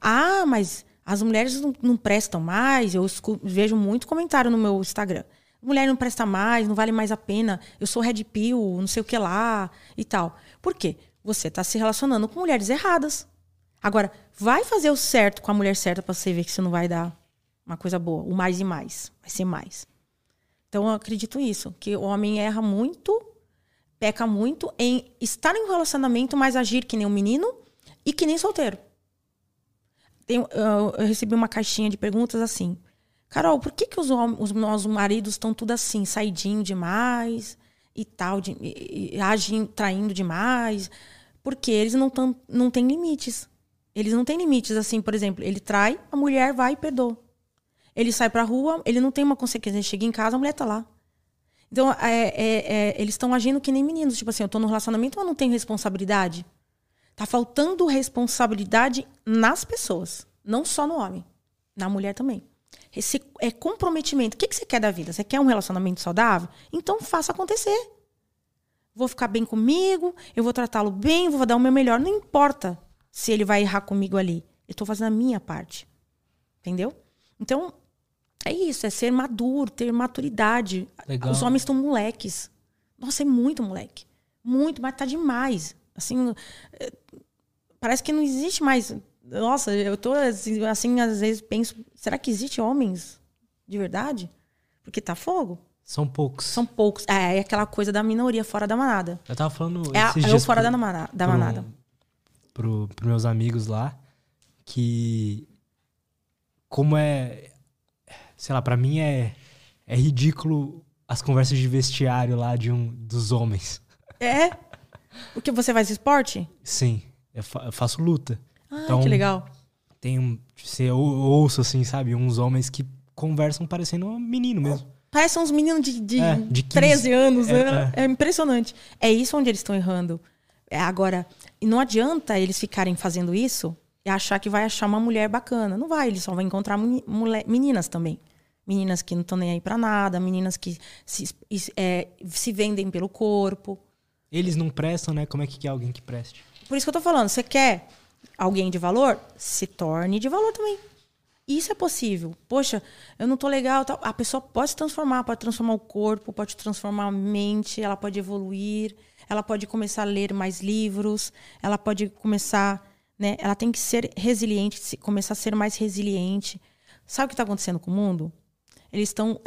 Ah, mas as mulheres não, não prestam mais. Eu vejo muito comentário no meu Instagram. Mulher não presta mais, não vale mais a pena. Eu sou red pill, não sei o que lá e tal. Por quê? Você está se relacionando com mulheres erradas. Agora, vai fazer o certo com a mulher certa para você ver que isso não vai dar uma coisa boa. O mais e mais. Vai ser mais. Então, eu acredito nisso. Que o homem erra muito, peca muito em estar em um relacionamento, mas agir que nem um menino e que nem solteiro. Tem- eu, eu recebi uma caixinha de perguntas assim. Carol, por que, que os, os nossos maridos estão tudo assim, saidinho demais e tal, de, e, e agem traindo demais? Porque eles não, tão, não têm limites. Eles não têm limites, assim, por exemplo, ele trai, a mulher vai e perdoa. Ele sai pra rua, ele não tem uma consequência. Ele chega em casa, a mulher tá lá. Então, é, é, é, eles estão agindo que nem meninos. Tipo assim, eu tô no relacionamento, eu não tenho responsabilidade. Tá faltando responsabilidade nas pessoas, não só no homem, na mulher também. Esse é comprometimento. O que, que você quer da vida? Você quer um relacionamento saudável? Então faça acontecer. Vou ficar bem comigo, eu vou tratá-lo bem, vou dar o meu melhor. Não importa se ele vai errar comigo ali. Eu tô fazendo a minha parte. Entendeu? Então, é isso, é ser maduro, ter maturidade. Legal. Os homens estão moleques. Nossa, é muito moleque. Muito, mas tá demais. Assim, é, parece que não existe mais. Nossa, eu tô assim, assim, às vezes penso, será que existe homens de verdade? Porque tá fogo? São poucos. São poucos. É, é aquela coisa da minoria fora da manada. Eu tava falando É, esses dias fora pro- da, manada, da pro- manada. Pro, pros meus amigos lá que como é sei lá, pra mim é é ridículo as conversas de vestiário lá de um dos homens. É? Porque você faz esporte? Sim, eu, fa- eu faço luta. Ah, Então, que legal. Tem um você ou- ouço assim, sabe, uns homens que conversam parecendo um menino mesmo. Parecem uns meninos de, de, É, de 15. 13 anos, É, né? É, impressionante. É isso onde eles estão errando. É, agora, e não adianta eles ficarem fazendo isso e achar que vai achar uma mulher bacana. Não vai, eles só vão encontrar mule- meninas também. Meninas que não estão nem aí pra nada, meninas que se, é, se vendem pelo corpo. Eles não prestam, né? Como é que quer alguém que preste? Por isso que eu tô falando, você quer alguém de valor? Se torne de valor também. Isso é possível. Poxa, eu não tô legal. A pessoa pode se transformar, pode transformar o corpo, pode transformar a mente, ela pode evoluir, ela pode começar a ler mais livros, ela pode começar, né? Ela tem que ser resiliente, começar a ser mais resiliente. Sabe o que está acontecendo com o mundo? Eles estão,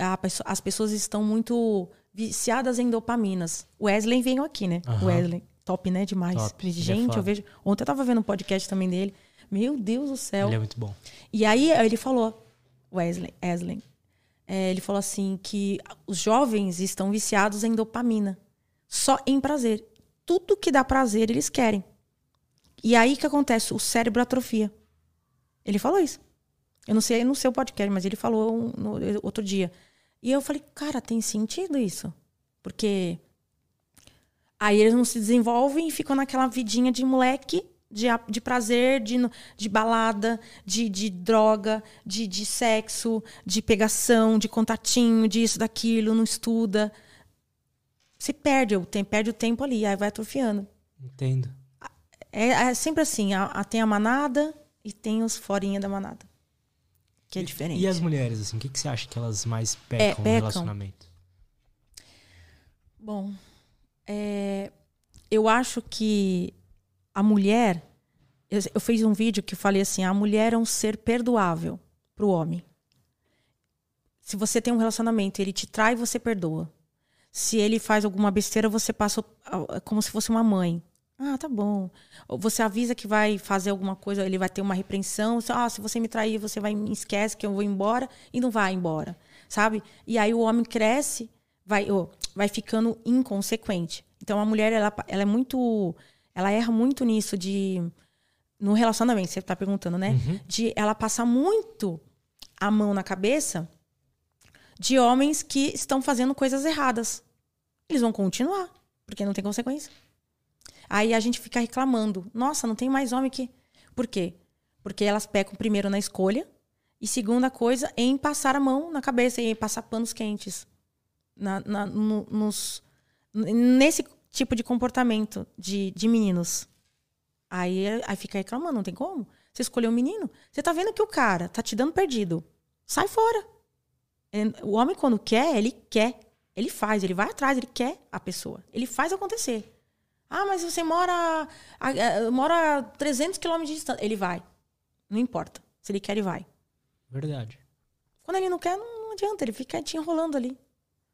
as pessoas estão muito viciadas em dopaminas. O Wesley veio aqui, né? Uhum. Wesley, top, né? Demais. Top. É Gente, é eu vejo. Ontem eu tava vendo um podcast também dele. Meu Deus do céu. Ele é muito bom. E aí ele falou, Wesley, Wesley, é, ele falou assim que os jovens estão viciados em dopamina, só em prazer. Tudo que dá prazer eles querem. E aí que acontece? O cérebro atrofia. Ele falou isso. Eu não sei no seu podcast, mas ele falou no, outro dia. E eu falei, cara, tem sentido isso. Porque aí eles não se desenvolvem e ficam naquela vidinha de moleque, de, de prazer, de, de balada, de, de droga, de, de sexo, de pegação, de contatinho, disso, daquilo, não estuda. Você perde o tempo, perde o tempo ali, aí vai atrofiando. Entendo. É, é sempre assim, a, a, tem a manada e tem os forinha da manada que é diferente. E as mulheres, assim, o que, que você acha que elas mais pecam, é, pecam. no relacionamento? Bom, é, eu acho que a mulher. Eu, eu fiz um vídeo que eu falei assim: a mulher é um ser perdoável para o homem. Se você tem um relacionamento, ele te trai, você perdoa. Se ele faz alguma besteira, você passa como se fosse uma mãe. Ah, tá bom. Você avisa que vai fazer alguma coisa, ele vai ter uma repreensão. Ah, se você me trair, você vai me esquece que eu vou embora e não vai embora, sabe? E aí o homem cresce, vai, oh, vai ficando inconsequente. Então a mulher ela, ela é muito, ela erra muito nisso de no relacionamento. Você está perguntando, né? Uhum. De ela passar muito a mão na cabeça de homens que estão fazendo coisas erradas. Eles vão continuar, porque não tem consequência. Aí a gente fica reclamando. Nossa, não tem mais homem que. Por quê? Porque elas pecam primeiro na escolha e segunda coisa em passar a mão na cabeça em passar panos quentes. Na, na, no, nos, nesse tipo de comportamento de, de meninos. Aí, aí fica reclamando, não tem como. Você escolheu um menino. Você tá vendo que o cara tá te dando perdido. Sai fora. O homem, quando quer, ele quer. Ele faz, ele vai atrás, ele quer a pessoa. Ele faz acontecer. Ah, mas você mora a, a, mora a 300 quilômetros de distância. Ele vai. Não importa. Se ele quer, ele vai. Verdade. Quando ele não quer, não, não adianta. Ele fica te enrolando ali.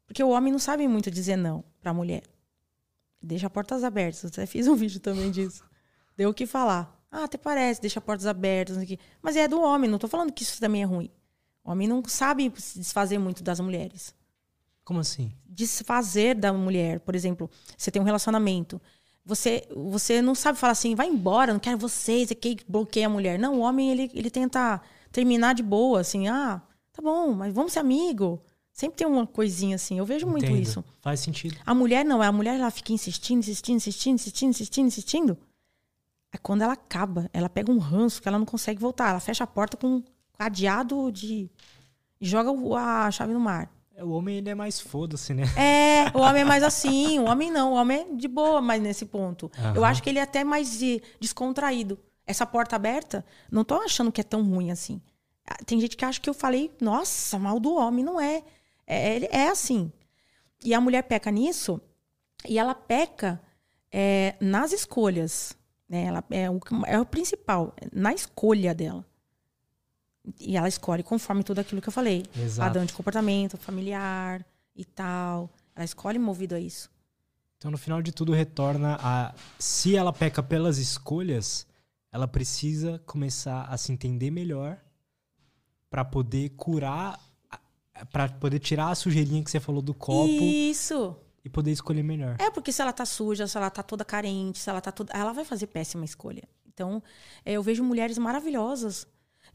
Porque o homem não sabe muito dizer não pra mulher. Deixa portas abertas. Até fiz um vídeo também disso. Deu o que falar. Ah, até parece, deixa portas abertas. Mas é do homem. Não tô falando que isso também é ruim. O homem não sabe se desfazer muito das mulheres. Como assim? Desfazer da mulher. Por exemplo, você tem um relacionamento. Você, você não sabe falar assim, vai embora, não quero vocês, é que bloqueia a mulher. Não, o homem, ele, ele tenta terminar de boa, assim, ah, tá bom, mas vamos ser amigo. Sempre tem uma coisinha assim, eu vejo Entendo. muito isso. Faz sentido. A mulher não, a mulher ela fica insistindo, insistindo, insistindo, insistindo, insistindo, insistindo. Aí quando ela acaba, ela pega um ranço que ela não consegue voltar. Ela fecha a porta com um cadeado de. e joga a chave no mar. É, o homem ele é mais foda-se, né? É, o homem é mais assim, o homem não, o homem é de boa, mas nesse ponto. Uhum. Eu acho que ele é até mais de, descontraído. Essa porta aberta, não tô achando que é tão ruim assim. Ah, tem gente que acha que eu falei, nossa, mal do homem, não é. É, é assim. E a mulher peca nisso, e ela peca é, nas escolhas. Né? Ela é o, é o principal, na escolha dela. E ela escolhe conforme tudo aquilo que eu falei. Exato. Padrão de comportamento, familiar e tal. Ela escolhe movido a isso. Então, no final de tudo, retorna a. Se ela peca pelas escolhas, ela precisa começar a se entender melhor para poder curar, para poder tirar a sujeirinha que você falou do copo. Isso. E poder escolher melhor. É, porque se ela tá suja, se ela tá toda carente, se ela tá toda. Ela vai fazer péssima escolha. Então, eu vejo mulheres maravilhosas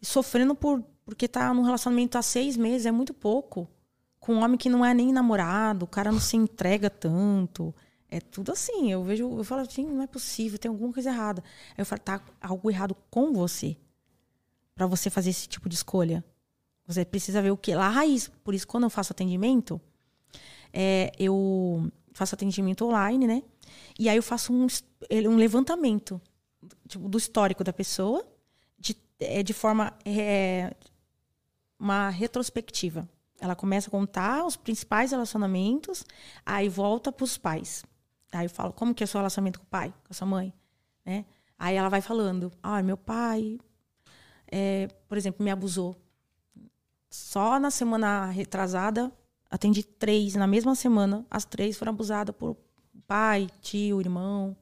sofrendo por porque tá num relacionamento há seis meses, é muito pouco. Com um homem que não é nem namorado, o cara não se entrega tanto. É tudo assim. Eu vejo, eu falo assim, não é possível, tem alguma coisa errada. Aí eu falo, tá algo errado com você. para você fazer esse tipo de escolha. Você precisa ver o que lá a raiz. Por isso, quando eu faço atendimento, é, eu faço atendimento online, né? E aí eu faço um, um levantamento tipo, do histórico da pessoa é, de forma é, uma retrospectiva. Ela começa a contar os principais relacionamentos, aí volta para os pais. Aí eu falo, como que é o seu relacionamento com o pai, com a sua mãe? Né? Aí ela vai falando, ah, meu pai, é, por exemplo, me abusou. Só na semana retrasada, atendi três. Na mesma semana, as três foram abusadas por pai, tio, irmão.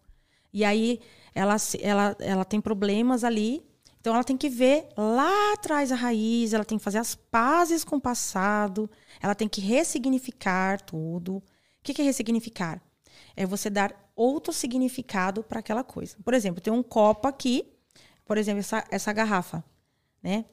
E aí ela, ela, ela tem problemas ali. Então ela tem que ver lá atrás a raiz, ela tem que fazer as pazes com o passado, ela tem que ressignificar tudo. O que é ressignificar? É você dar outro significado para aquela coisa. Por exemplo, tem um copo aqui, por exemplo, essa, essa garrafa, né?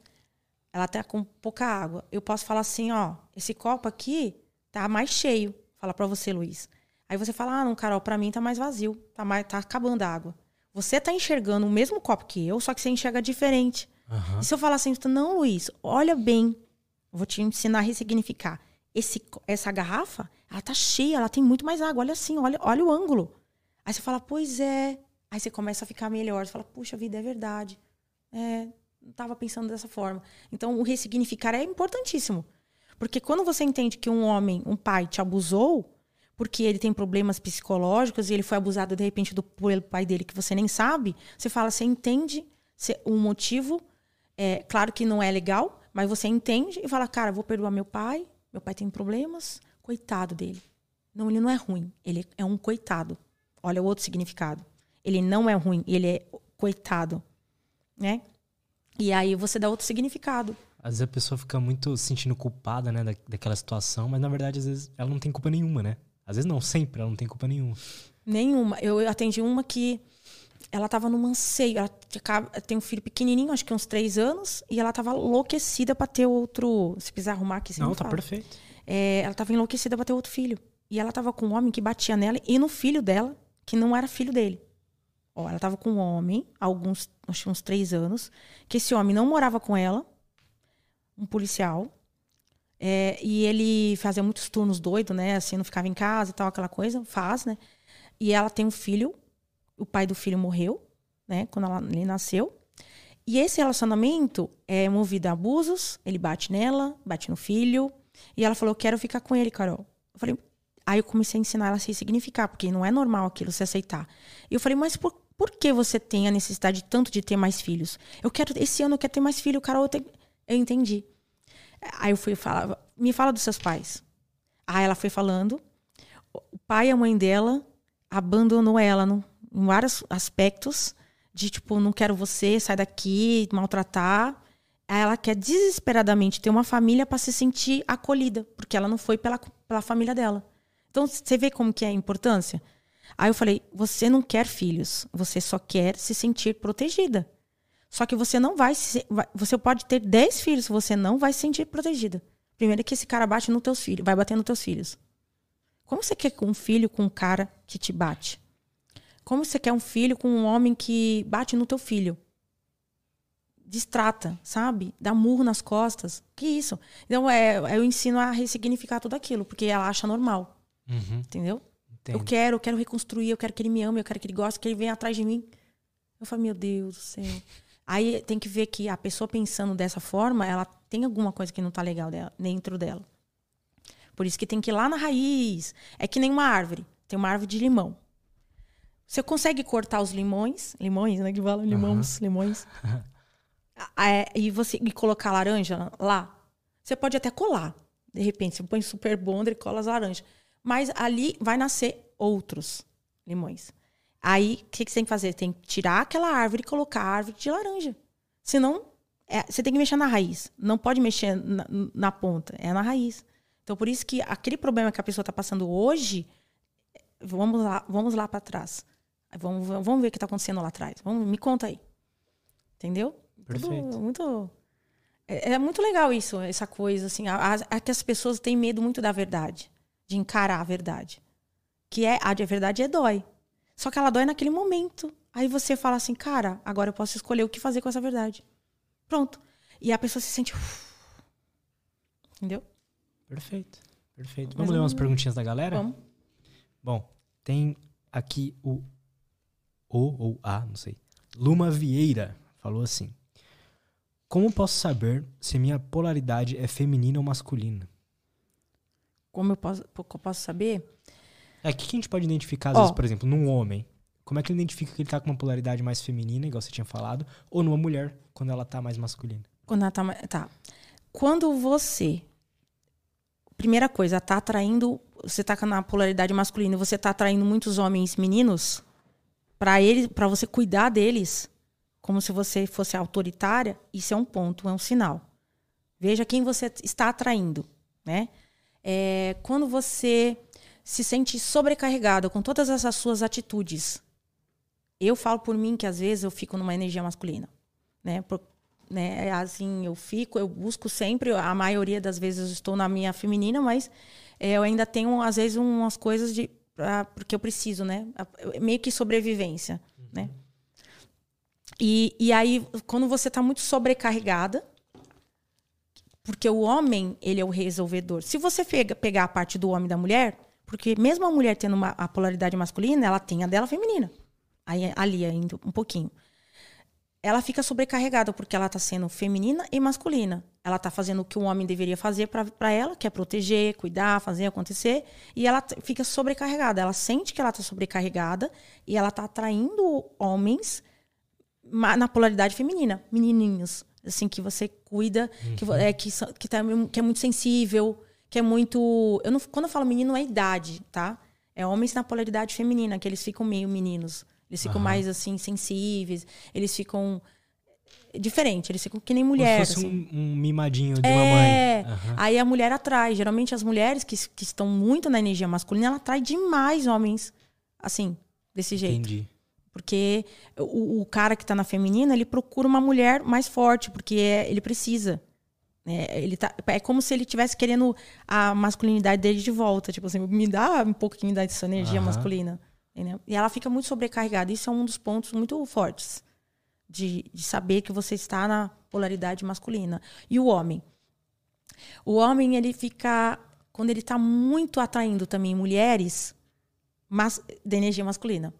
Ela tá com pouca água. Eu posso falar assim, ó, esse copo aqui tá mais cheio. Fala para você, Luiz. Aí você fala, ah, não, Carol, para mim tá mais vazio, tá mais, tá acabando a água. Você tá enxergando o mesmo copo que eu, só que você enxerga diferente. Uhum. E se eu falar assim, não, Luiz, olha bem, vou te ensinar a ressignificar. Esse, essa garrafa, ela tá cheia, ela tem muito mais água. Olha assim, olha, olha o ângulo. Aí você fala, pois é. Aí você começa a ficar melhor. Você fala, puxa vida, é verdade. É, não estava pensando dessa forma. Então, o ressignificar é importantíssimo. Porque quando você entende que um homem, um pai, te abusou, porque ele tem problemas psicológicos e ele foi abusado de repente do, pai dele que você nem sabe, você fala, você entende o motivo, é, claro que não é legal, mas você entende e fala, cara, vou perdoar meu pai, meu pai tem problemas, coitado dele. Não, ele não é ruim, ele é um coitado. Olha o outro significado. Ele não é ruim, ele é coitado, né? E aí você dá outro significado. Às vezes a pessoa fica muito se sentindo culpada, né, da, daquela situação, mas na verdade às vezes ela não tem culpa nenhuma, né? Às vezes não, sempre, ela não tem culpa nenhuma. Nenhuma. Eu atendi uma que ela tava num anseio. Ela tem um filho pequenininho, acho que uns três anos, e ela tava enlouquecida pra ter outro. Se quiser arrumar aqui, você Não, tá fala. perfeito. É, ela tava enlouquecida pra ter outro filho. E ela tava com um homem que batia nela e no filho dela, que não era filho dele. Ó, ela tava com um homem, alguns, acho que uns três anos, que esse homem não morava com ela, um policial, é, e ele fazia muitos turnos doido, né? Assim, não ficava em casa e tal, aquela coisa. Faz, né? E ela tem um filho. O pai do filho morreu, né? Quando ela, ele nasceu. E esse relacionamento é movido a abusos. Ele bate nela, bate no filho. E ela falou: quero ficar com ele, Carol. Eu falei. Aí eu comecei a ensinar ela a se significar, porque não é normal aquilo se aceitar. E eu falei: Mas por, por que você tem a necessidade tanto de ter mais filhos? Eu quero. Esse ano eu quero ter mais filho, Carol. Eu, te... eu entendi. Aí eu fui falar, me fala dos seus pais. Aí ela foi falando. O pai e a mãe dela abandonou ela no, em vários aspectos de tipo, não quero você, sai daqui, maltratar. Aí ela quer desesperadamente ter uma família para se sentir acolhida, porque ela não foi pela, pela família dela. Então, você vê como que é a importância? Aí eu falei, você não quer filhos, você só quer se sentir protegida. Só que você não vai, se, você pode ter 10 filhos, você não vai se sentir protegida. Primeiro que esse cara bate nos teus filhos, vai bater nos teus filhos. Como você quer um filho com um cara que te bate? Como você quer um filho com um homem que bate no teu filho? Distrata, sabe? Dá murro nas costas. Que isso? Então, é, eu ensino a ressignificar tudo aquilo, porque ela acha normal. Uhum. Entendeu? Entendo. Eu quero, eu quero reconstruir, eu quero que ele me ame, eu quero que ele goste, que ele venha atrás de mim. Eu falo, meu Deus do céu. Aí tem que ver que a pessoa pensando dessa forma, ela tem alguma coisa que não está legal dela, dentro dela. Por isso que tem que ir lá na raiz. É que nem uma árvore. Tem uma árvore de limão. Você consegue cortar os limões, limões, né? Que falam limões, uhum. limões. é, e você e colocar laranja lá. Você pode até colar. De repente, você põe super bonder e cola as laranjas. Mas ali vai nascer outros limões. Aí, o que, que você tem que fazer? Tem que tirar aquela árvore e colocar a árvore de laranja. Senão, é, você tem que mexer na raiz. Não pode mexer na, na, ponta, é na raiz. Então, por isso que aquele problema que a pessoa está passando hoje, vamos lá, vamos lá para trás. Vamos, vamos ver o que está acontecendo lá atrás. Vamos, me conta aí. Entendeu? Perfeito. Tudo, muito, é, é, muito legal isso, essa coisa. assim. A, a, que as pessoas têm medo muito da verdade, de encarar a verdade. Que é, a verdade é dói. Só que ela dói naquele momento. Aí você fala assim, cara, agora eu posso escolher o que fazer com essa verdade. Pronto. E a pessoa se sente. Entendeu? Perfeito. Perfeito. Vamos ler ou umas perguntinhas da galera? Vamos. Bom, tem aqui o O ou A, não sei. Luma Vieira falou assim: Como posso saber se minha polaridade é feminina ou masculina? Como eu posso, como eu posso saber? É, o que que a gente pode identificar, às vezes, por exemplo, num homem? Como é que ele identifica que ele tá com uma polaridade mais feminina, igual você tinha falado, ou numa mulher, quando ela tá mais masculina? Quando ela tá, tá. Quando você. Primeira coisa, tá atraindo. Você tá na polaridade masculina e você tá atraindo muitos homens meninos para ele, para você cuidar deles, como se você fosse autoritária, isso é um ponto, é um sinal. Veja quem você está atraindo, né? É, quando você se sente sobrecarregada com todas essas suas atitudes. Eu falo por mim que às vezes eu fico numa energia masculina, né? Por- né? É Assim, eu fico, eu busco sempre, a maioria das vezes eu estou na minha feminina, mas é, eu ainda tenho, às vezes, umas coisas de. pra- porque eu preciso, né? Meio que sobrevivência, né? E, e aí, quando você está muito sobrecarregada, porque o homem, ele é o resolvedor. Se você pega, pegar a parte do homem e da mulher, porque mesmo a mulher tendo uma, a polaridade masculina, ela tem a dela feminina. Aí, ali ainda um pouquinho ela fica sobrecarregada porque ela está sendo feminina e masculina. Ela está fazendo o que um homem deveria fazer para ela, que é proteger, cuidar, fazer acontecer, e ela fica sobrecarregada. Ela sente que ela está sobrecarregada e ela está atraindo homens na polaridade feminina, menininhos, assim que você cuida, que, vo- é, que, que, tá, que é muito sensível, que é muito. Eu não, quando eu falo menino, não é idade, tá? É homens na polaridade feminina, que eles ficam meio meninos. Eles ficam Aham. mais assim, sensíveis, eles ficam. Diferente, eles ficam que nem Como mulher. se fosse assim. um, um mimadinho de É. mamãe. Aham. Aí a mulher atrai. Geralmente as mulheres que, que estão muito na energia masculina, ela atrai demais homens. Assim, desse jeito. Entendi. Porque o, o cara que tá na feminina, ele procura uma mulher mais forte, porque é- ele precisa. É, ele tá, é como se ele estivesse querendo a masculinidade dele de volta. Tipo assim, me dá um pouquinho dessa energia Aham. masculina. entendeu? E ela fica muito sobrecarregada. Isso é um dos pontos muito fortes de, de saber que você está na polaridade masculina. E o homem? O homem, ele fica. Quando ele está muito atraindo também mulheres mas, da energia masculina.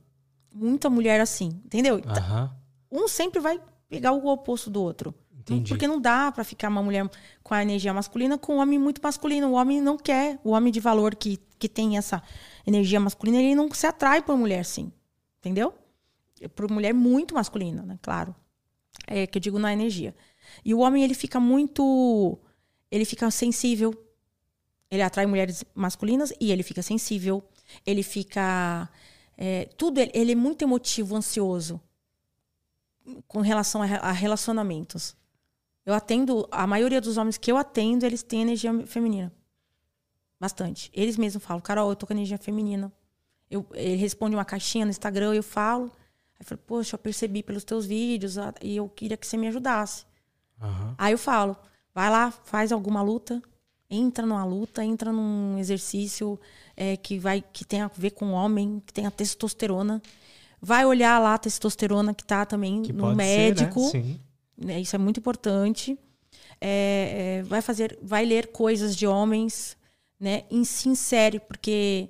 Muita mulher assim, entendeu? Aham. Um sempre vai pegar o oposto do outro. Entendi. Porque não dá pra ficar uma mulher com a energia masculina com um homem muito masculino. O homem não quer. O homem de valor que, que tem essa energia masculina, ele não se atrai por mulher assim. Entendeu? Por mulher muito masculina, né? Claro. É que eu digo na energia. E o homem, ele fica muito. Ele fica sensível. Ele atrai mulheres masculinas e ele fica sensível. Ele fica. é, tudo. Ele, ele é muito emotivo, ansioso com relação a, re- a relacionamentos. Eu atendo, a maioria dos homens que eu atendo, eles têm energia feminina. Bastante. Eles mesmos falam, Carol, eu tô com energia feminina. Eu, ele responde uma caixinha no Instagram, eu falo. Aí eu falo, poxa, eu percebi pelos teus vídeos e eu queria que você me ajudasse. Aham. Aí eu falo, vai lá, faz alguma luta, entra numa luta, entra num exercício é, que vai que tem a ver com o homem, que tem a testosterona. Vai olhar lá a testosterona que tá também Que no médico. ser, né? Sim. Né? Isso é muito importante. É, é, vai fazer, vai ler coisas de homens, né? Em se insere, porque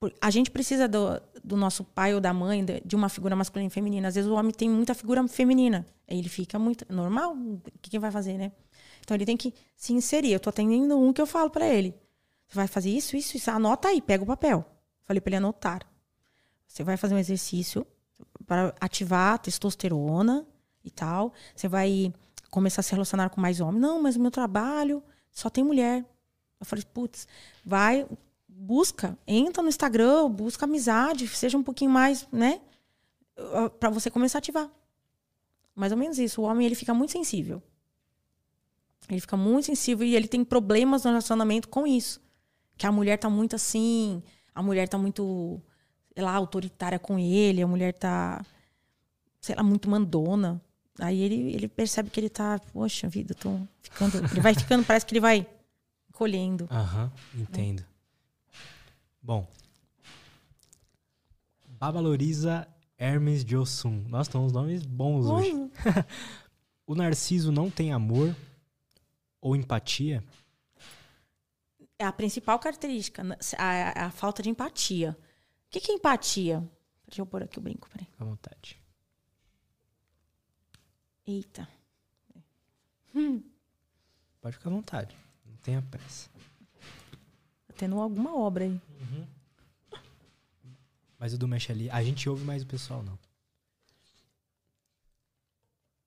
por- a gente precisa do, do nosso pai ou da mãe, de, uma figura masculina e feminina. Às vezes o homem tem muita figura feminina. Ele fica muito. Normal? O que, que vai fazer, né? Então ele tem que se inserir. Eu tô atendendo um que eu falo para ele. Você vai fazer isso, isso, isso. Anota aí, pega o papel. Falei para ele anotar. Você vai fazer um exercício para ativar a testosterona e tal. Você vai começar a se relacionar com mais homens. Não, mas o meu trabalho só tem mulher. Eu falei, putz, vai, busca, entra no Instagram, busca amizade, seja um pouquinho mais, né? Para você começar a ativar. Mais ou menos isso. O homem, ele fica muito sensível. Ele fica muito sensível e ele tem problemas no relacionamento com isso. Que a mulher tá muito assim, a mulher tá muito, sei lá, autoritária com ele, a mulher tá, sei lá, muito mandona. Aí ele, ele percebe que ele tá, poxa vida, eu tô ficando. Ele vai ficando, parece que ele vai colhendo. Aham, entendo. Bom. Babaloriza Hermes de Ossum. Nossa, estão uns nomes bons hoje. O Narciso não tem amor ou empatia? é a principal característica, né? a, a falta de empatia. O que, que é empatia? Deixa eu pôr aqui o brinco, peraí. À vontade. Eita. Pode ficar à vontade. Não tenha pressa. Tá tendo alguma obra aí. Mas o do mexe ali, a gente ouve mais o pessoal, não.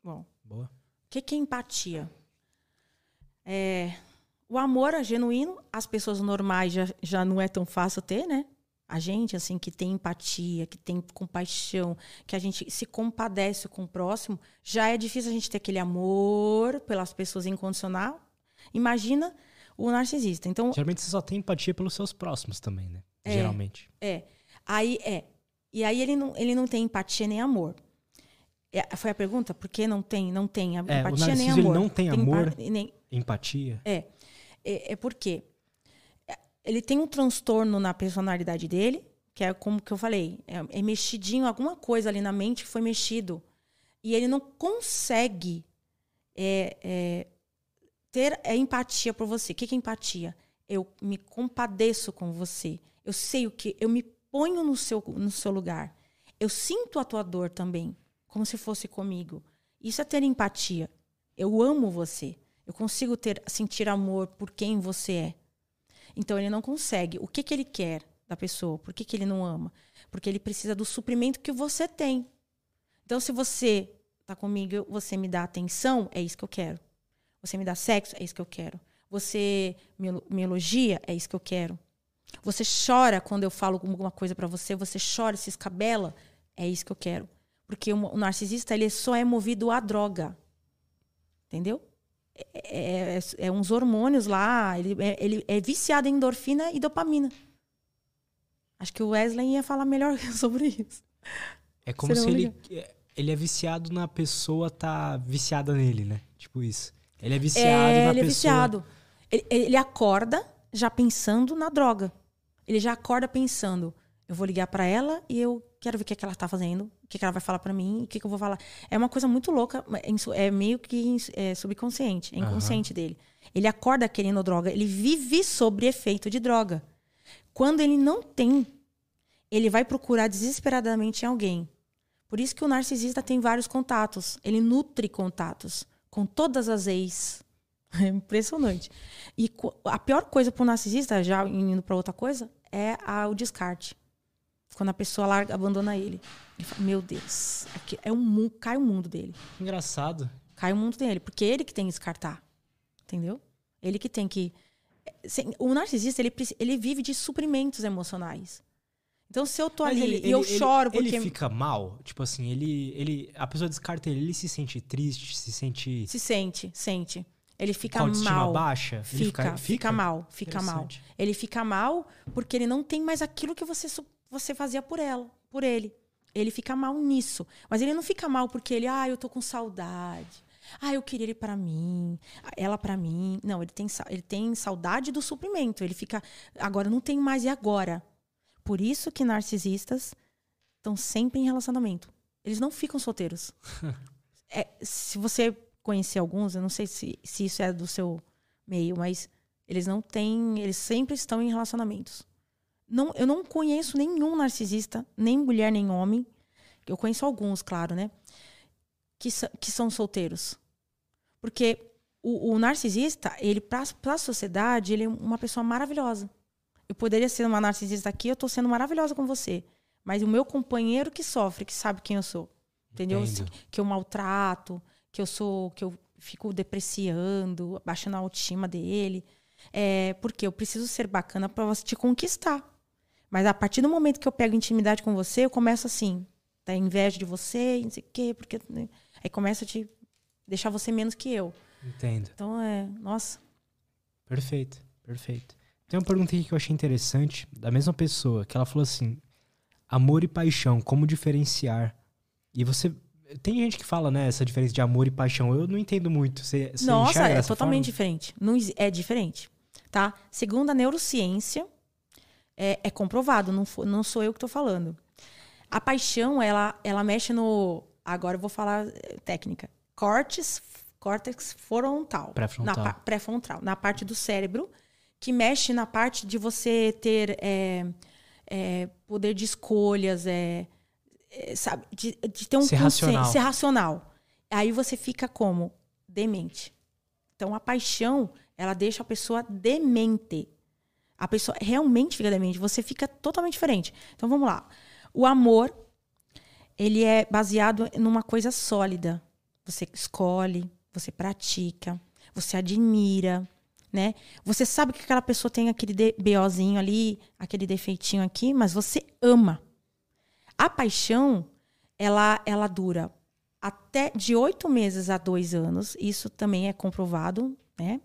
Bom, Boa? o que, que é empatia? É, o amor é genuíno, as pessoas normais já, já não é tão fácil ter, né? A gente, assim, que tem empatia, que tem compaixão, que a gente se compadece com o próximo, já é difícil a gente ter aquele amor pelas pessoas incondicional. Imagina o narcisista. Então, Geralmente você só tem empatia pelos seus próximos também, né? Geralmente. É. Aí é. E aí ele não, ele não tem empatia nem amor. É, foi a pergunta? Por que não tem? Não tem É, empatia nem narciso, ele amor. não tem amor. empa- nem- Empatia. é. é. É porque ele tem um transtorno na personalidade dele, que é como que eu falei, é, é mexidinho, alguma coisa ali na mente foi mexido. E ele não consegue é, é, ter a empatia por você. O que que é empatia? Eu me compadeço com você. Eu sei o que. Eu me ponho no seu, no seu lugar. Eu sinto a tua dor também, como se fosse comigo. Isso é ter empatia. Eu amo você. Eu consigo ter sentir amor por quem você é. Então ele não consegue. O que, que ele quer da pessoa? Por que, que ele não ama? Porque ele precisa do suprimento que você tem. Então, se você tá comigo, você me dá atenção, é isso que eu quero. Você me dá sexo, é isso que eu quero. Você me, elo- me elogia, é isso que eu quero. Você chora quando eu falo alguma coisa pra você, você chora, se escabela, é isso que eu quero. Porque o narcisista, ele só é movido à droga. Entendeu? É, é, é uns hormônios lá, ele é, ele é viciado em endorfina e dopamina. Acho que o Wesley ia falar melhor sobre isso. É como se ele, ele é viciado na pessoa tá viciada nele, né? Tipo isso. Ele é viciado É, na ele é pessoa. viciado. Ele, ele acorda já pensando na droga. Ele já acorda pensando, eu vou ligar pra ela e eu quero ver o que, é que ela tá fazendo, o que, é que ela vai falar pra mim, o que, que eu vou falar. É uma coisa muito louca, é é meio que é subconsciente, é inconsciente dele. Ele acorda querendo droga, ele vive sobre efeito de droga. Quando ele não tem, ele vai procurar desesperadamente em alguém. Por isso que o narcisista tem vários contatos. Ele nutre contatos com todas as ex. É impressionante. E a pior coisa para o narcisista, já indo para outra coisa, é a- o descarte. Quando a pessoa larga, abandona ele. Ele fala, meu Deus, aqui é um, cai o mundo dele. Engraçado. Cai o mundo dele. Porque é ele que tem que descartar. Entendeu? Ele que tem que. sem- O narcisista, ele, ele vive de suprimentos emocionais. Então, se eu tô Mas ali ele- e eu ele- choro ele, porque. Ele fica mal? Tipo assim, ele, ele... A pessoa descarta ele, ele se sente triste, se sente... Se sente, sente. Ele fica mal. baixa? Ele Fica, fica, mal, fica mal. Ele fica mal porque ele não tem mais aquilo que você, você fazia por ela, por ele. Ele fica mal nisso. Mas ele não fica mal porque ele, ah, eu tô com saudade. Ah, eu queria ele pra mim, ela pra mim. Não, ele tem, ele tem saudade do suprimento. Ele fica, agora não tenho mais, e agora? Por isso que narcisistas estão sempre em relacionamento. Eles não ficam solteiros. É, se você conhecer alguns, eu não sei se, se isso é do seu meio, mas eles não têm, eles sempre estão em relacionamentos. Não, eu não conheço nenhum narcisista, nem mulher nem homem. Eu conheço alguns, claro, né? Que, que são solteiros. Porque o, o narcisista, ele para a sociedade, ele é uma pessoa maravilhosa. Eu poderia ser uma narcisista aqui, eu tô sendo maravilhosa com você. Mas o meu companheiro que sofre, que sabe quem eu sou. Entendeu? Entendo. Que eu maltrato, que eu sou, que eu fico depreciando, baixando a autoestima dele. É, porque eu preciso ser bacana para te conquistar. Mas a partir do momento que eu pego intimidade com você, eu começo assim, tá inveja de você, não sei o quê, porque né? aí começa a te deixar você menos que eu. Entendo. Então é, nossa, Perfeito, perfeito. Tem uma pergunta aqui que eu achei interessante, da mesma pessoa, que ela falou assim: amor e paixão, como diferenciar? E você. Tem gente que fala, né, essa diferença de amor e paixão. Eu não entendo muito. Você, você Nossa, é totalmente forma? diferente. Não, é diferente, tá? Segundo a neurociência, é, é comprovado, não, fo- não sou eu que estou falando. A paixão, ela, ela mexe no... Agora eu vou falar eh, técnica. Córtex, córtex frontal. Pré-frontal. Na, pré-frontal. Na parte do cérebro que mexe na parte de você ter é, é, poder de escolhas, é, é sabe, de, de, ter um ser racional. ser racional. Aí você fica como demente. Então a paixão ela deixa a pessoa demente. A pessoa realmente fica demente. Você fica totalmente diferente. Então vamos lá. O amor ele é baseado numa coisa sólida. Você escolhe, você pratica, você admira, né? Você sabe que aquela pessoa tem aquele BOzinho ali, aquele defeitinho aqui, mas você ama. A paixão, ela, ela dura até de oito meses a dois anos. Isso também é comprovado, né?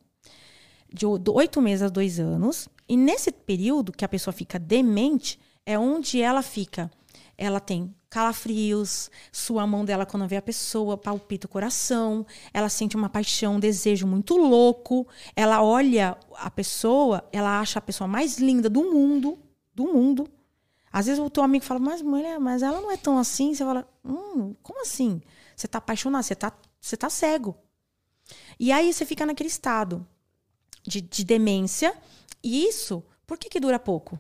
De oito meses a dois anos. E nesse período que a pessoa fica demente, é onde ela fica. Ela tem calafrios, sua mão dela quando vê a pessoa, palpita o coração, ela sente uma paixão, um desejo muito louco, ela olha a pessoa, ela acha a pessoa mais linda do mundo, do mundo. Às vezes o teu amigo fala, mas mulher, mas ela não é tão assim, você fala, hum, como assim? Você tá apaixonado, você tá, você tá cego. E aí você fica naquele estado de, de demência, e isso, por que que dura pouco?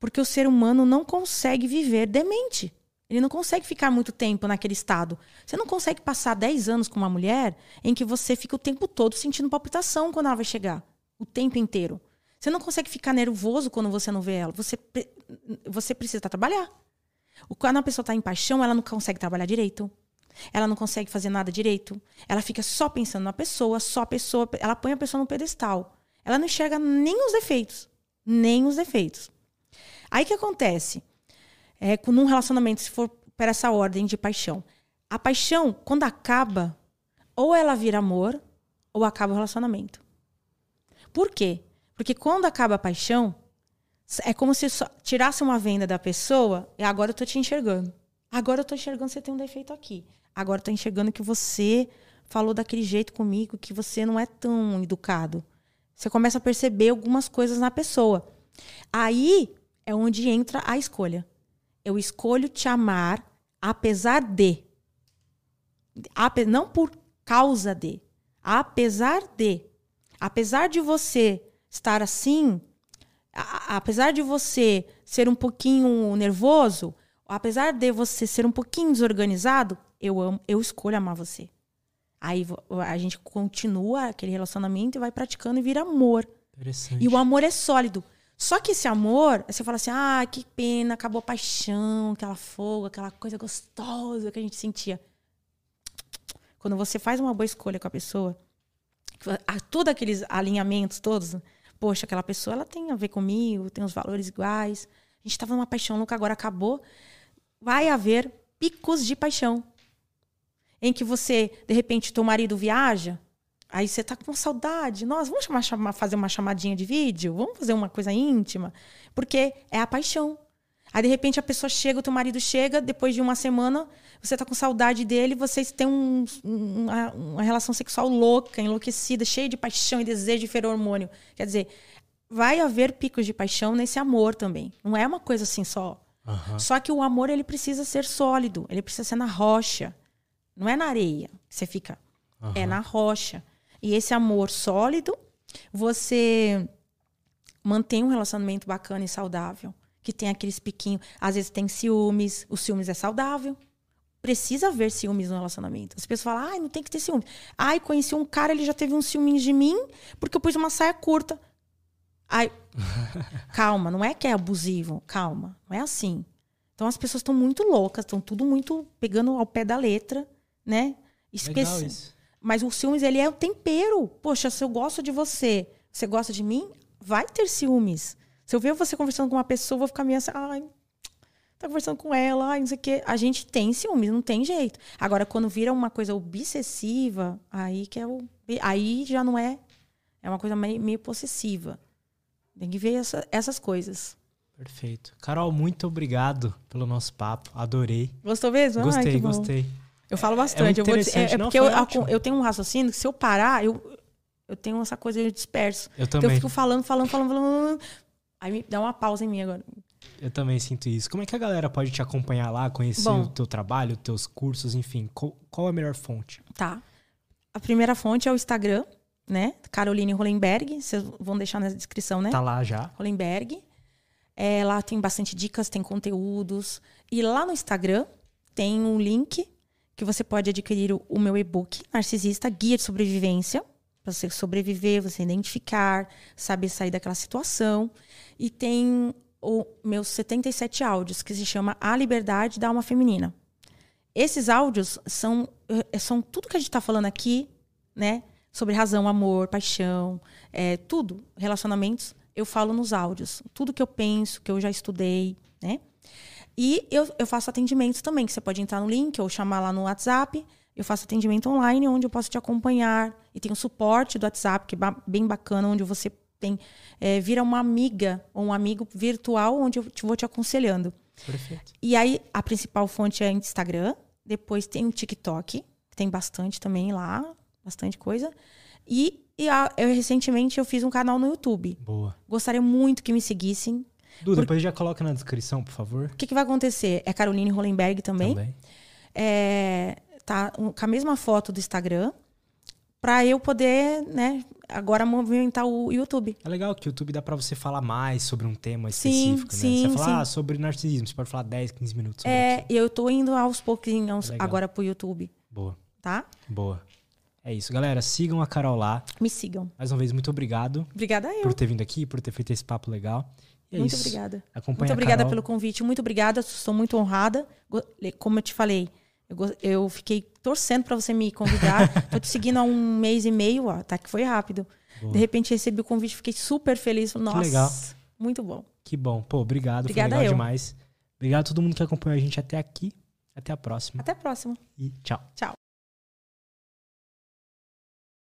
Porque o ser humano não consegue viver demente. Ele não consegue ficar muito tempo naquele estado. Você não consegue passar 10 anos com uma mulher em que você fica o tempo todo sentindo palpitação quando ela vai chegar. O tempo inteiro. Você não consegue ficar nervoso quando você não vê ela. Você, você precisa trabalhar. Quando a pessoa está em paixão, ela não consegue trabalhar direito. Ela não consegue fazer nada direito. Ela fica só pensando na pessoa, só a pessoa. Ela põe a pessoa no pedestal. Ela não enxerga nem os defeitos. Nem os defeitos. Aí que acontece? é, num relacionamento, se for para essa ordem de paixão. A paixão, quando acaba, ou ela vira amor, ou acaba o relacionamento. Por quê? Porque quando acaba a paixão, é como se tirasse uma venda da pessoa e agora eu tô te enxergando. Agora eu tô enxergando você tem um defeito aqui. Agora eu tô enxergando que você falou daquele jeito comigo, que você não é tão educado. Você começa a perceber algumas coisas na pessoa. Aí é onde entra a escolha. Eu escolho te amar apesar de. Não por causa de. Apesar de. Apesar de você estar assim, apesar de você ser um pouquinho nervoso, apesar de você ser um pouquinho desorganizado, eu amo, eu escolho amar você. Aí a gente continua aquele relacionamento e vai praticando e vira amor. E o amor é sólido. Só que esse amor, você fala assim, ah, que pena, acabou a paixão, aquela fogo, aquela coisa gostosa que a gente sentia. Quando você faz uma boa escolha com a pessoa, todos aqueles alinhamentos todos, poxa, aquela pessoa ela tem a ver comigo, tem os valores iguais, a gente estava numa paixão louca, agora acabou. Vai haver picos de paixão. Em que você, de repente, teu marido viaja, Aí você tá com saudade. Nossa, vamos chamar, chamar, fazer uma chamadinha de vídeo? Vamos fazer uma coisa íntima? Porque é a paixão. Aí, de repente, a pessoa chega, o teu marido chega, depois de uma semana, você tá com saudade dele, vocês têm um, uma, uma, relação sexual louca, enlouquecida, cheia de paixão e desejo e feromônio. Quer dizer, vai haver picos de paixão nesse amor também. Não é uma coisa assim só. Uhum. Só que o amor, ele precisa ser sólido, ele precisa ser na rocha. Não é na areia que você fica. Uhum. É na rocha. E esse amor sólido, você mantém um relacionamento bacana e saudável. Que tem aqueles piquinhos. Às vezes tem ciúmes. O ciúmes é saudável. Precisa haver ciúmes no relacionamento. As pessoas falam, ai, não tem que ter ciúmes. Ai, conheci um cara, ele já teve um ciúmes de mim porque eu pus uma saia curta. Ai, calma, não é que é abusivo. Calma, não é assim. Então as pessoas estão muito loucas, estão tudo muito pegando ao pé da letra, né? Esquecendo. Mas o ciúmes, ele é o tempero. Poxa, se eu gosto de você, você gosta de mim, vai ter ciúmes. Se eu ver você conversando com uma pessoa, eu vou ficar meio assim, ai, tá conversando com ela, ai, não sei o quê. A gente tem ciúmes, não tem jeito. Agora, quando vira uma coisa obsessiva, aí que é o. Aí já não é. É uma coisa meio, meio possessiva. Tem que ver essa, essas coisas. Perfeito. Carol, muito obrigado pelo nosso papo. Adorei. Gostou mesmo? Gostei, ai, gostei. Eu falo bastante. É, eu vou dizer, é, é porque eu, eu, tenho um raciocínio que se eu parar, eu, eu tenho essa coisa, eu disperso. Eu também. Então eu fico falando, falando, falando, falando. Aí me dá uma pausa em mim agora. Eu também sinto isso. Como é que a galera pode te acompanhar lá, conhecer Bom, o teu trabalho, os teus cursos, enfim? Qual, qual, é a melhor fonte? Tá. A primeira fonte é o Instagram, né? Caroline Hollenberg, vocês vão deixar na descrição, né? Tá lá já. Hollenberg. É, lá tem bastante dicas, tem conteúdos. E lá no Instagram tem um link que você pode adquirir o, o meu e-book, Narcisista, Guia de Sobrevivência. Para você sobreviver, você identificar, saber sair daquela situação. E tem o meus 77 áudios, que se chama A Liberdade da Alma Feminina. Esses áudios são, eh, são tudo que a gente está falando aqui, né? Sobre razão, amor, paixão, é, tudo, relacionamentos, eu falo nos áudios. Tudo que eu penso, que eu já estudei, né? E eu, eu faço atendimentos também, que você pode entrar no link ou chamar lá no WhatsApp. Eu faço atendimento online, onde eu posso te acompanhar. E tem o suporte do WhatsApp, que é bem bacana, onde você tem é, vira uma amiga ou um amigo virtual, onde eu te, vou te aconselhando. Perfeito. E aí, a principal fonte é Instagram. Depois tem o TikTok, que tem bastante também lá, bastante coisa. E, e a, eu, recentemente eu fiz um canal no YouTube. Boa. Gostaria muito que me seguissem. Du, depois já coloca na descrição, por favor. O que, que vai acontecer? É Caroline Hollenberg também. Também. É, tá um- com a mesma foto do Instagram. Pra eu poder, né, agora movimentar o YouTube. É legal que o YouTube dá pra você falar mais sobre um tema Sim, específico, né? sim, você fala sim. ah, sobre narcisismo, você pode falar 10, 15 minutos sobre É, e eu tô indo aos pouquinhos Legal. agora pro YouTube, Boa, tá? boa. É isso, galera. Sigam a Carol lá. Me sigam. Mais uma vez, muito obrigado Obrigada eu. por ter vindo aqui, por ter feito esse papo legal. É Muito isso. obrigada. Acompanhe Muito obrigada pelo convite. Muito obrigada. Estou muito honrada. Como eu te falei, eu, fiquei torcendo para você me convidar. Tô te seguindo há um mês e meio, ó, tá que foi rápido. Boa. De repente recebi o convite, fiquei super feliz. Nossa, legal. muito bom. Que bom. Pô, obrigado. Obrigada foi legal eu. demais. Obrigado a todo mundo que acompanhou a gente até aqui. Até a próxima. Até a próxima. E tchau. Tchau.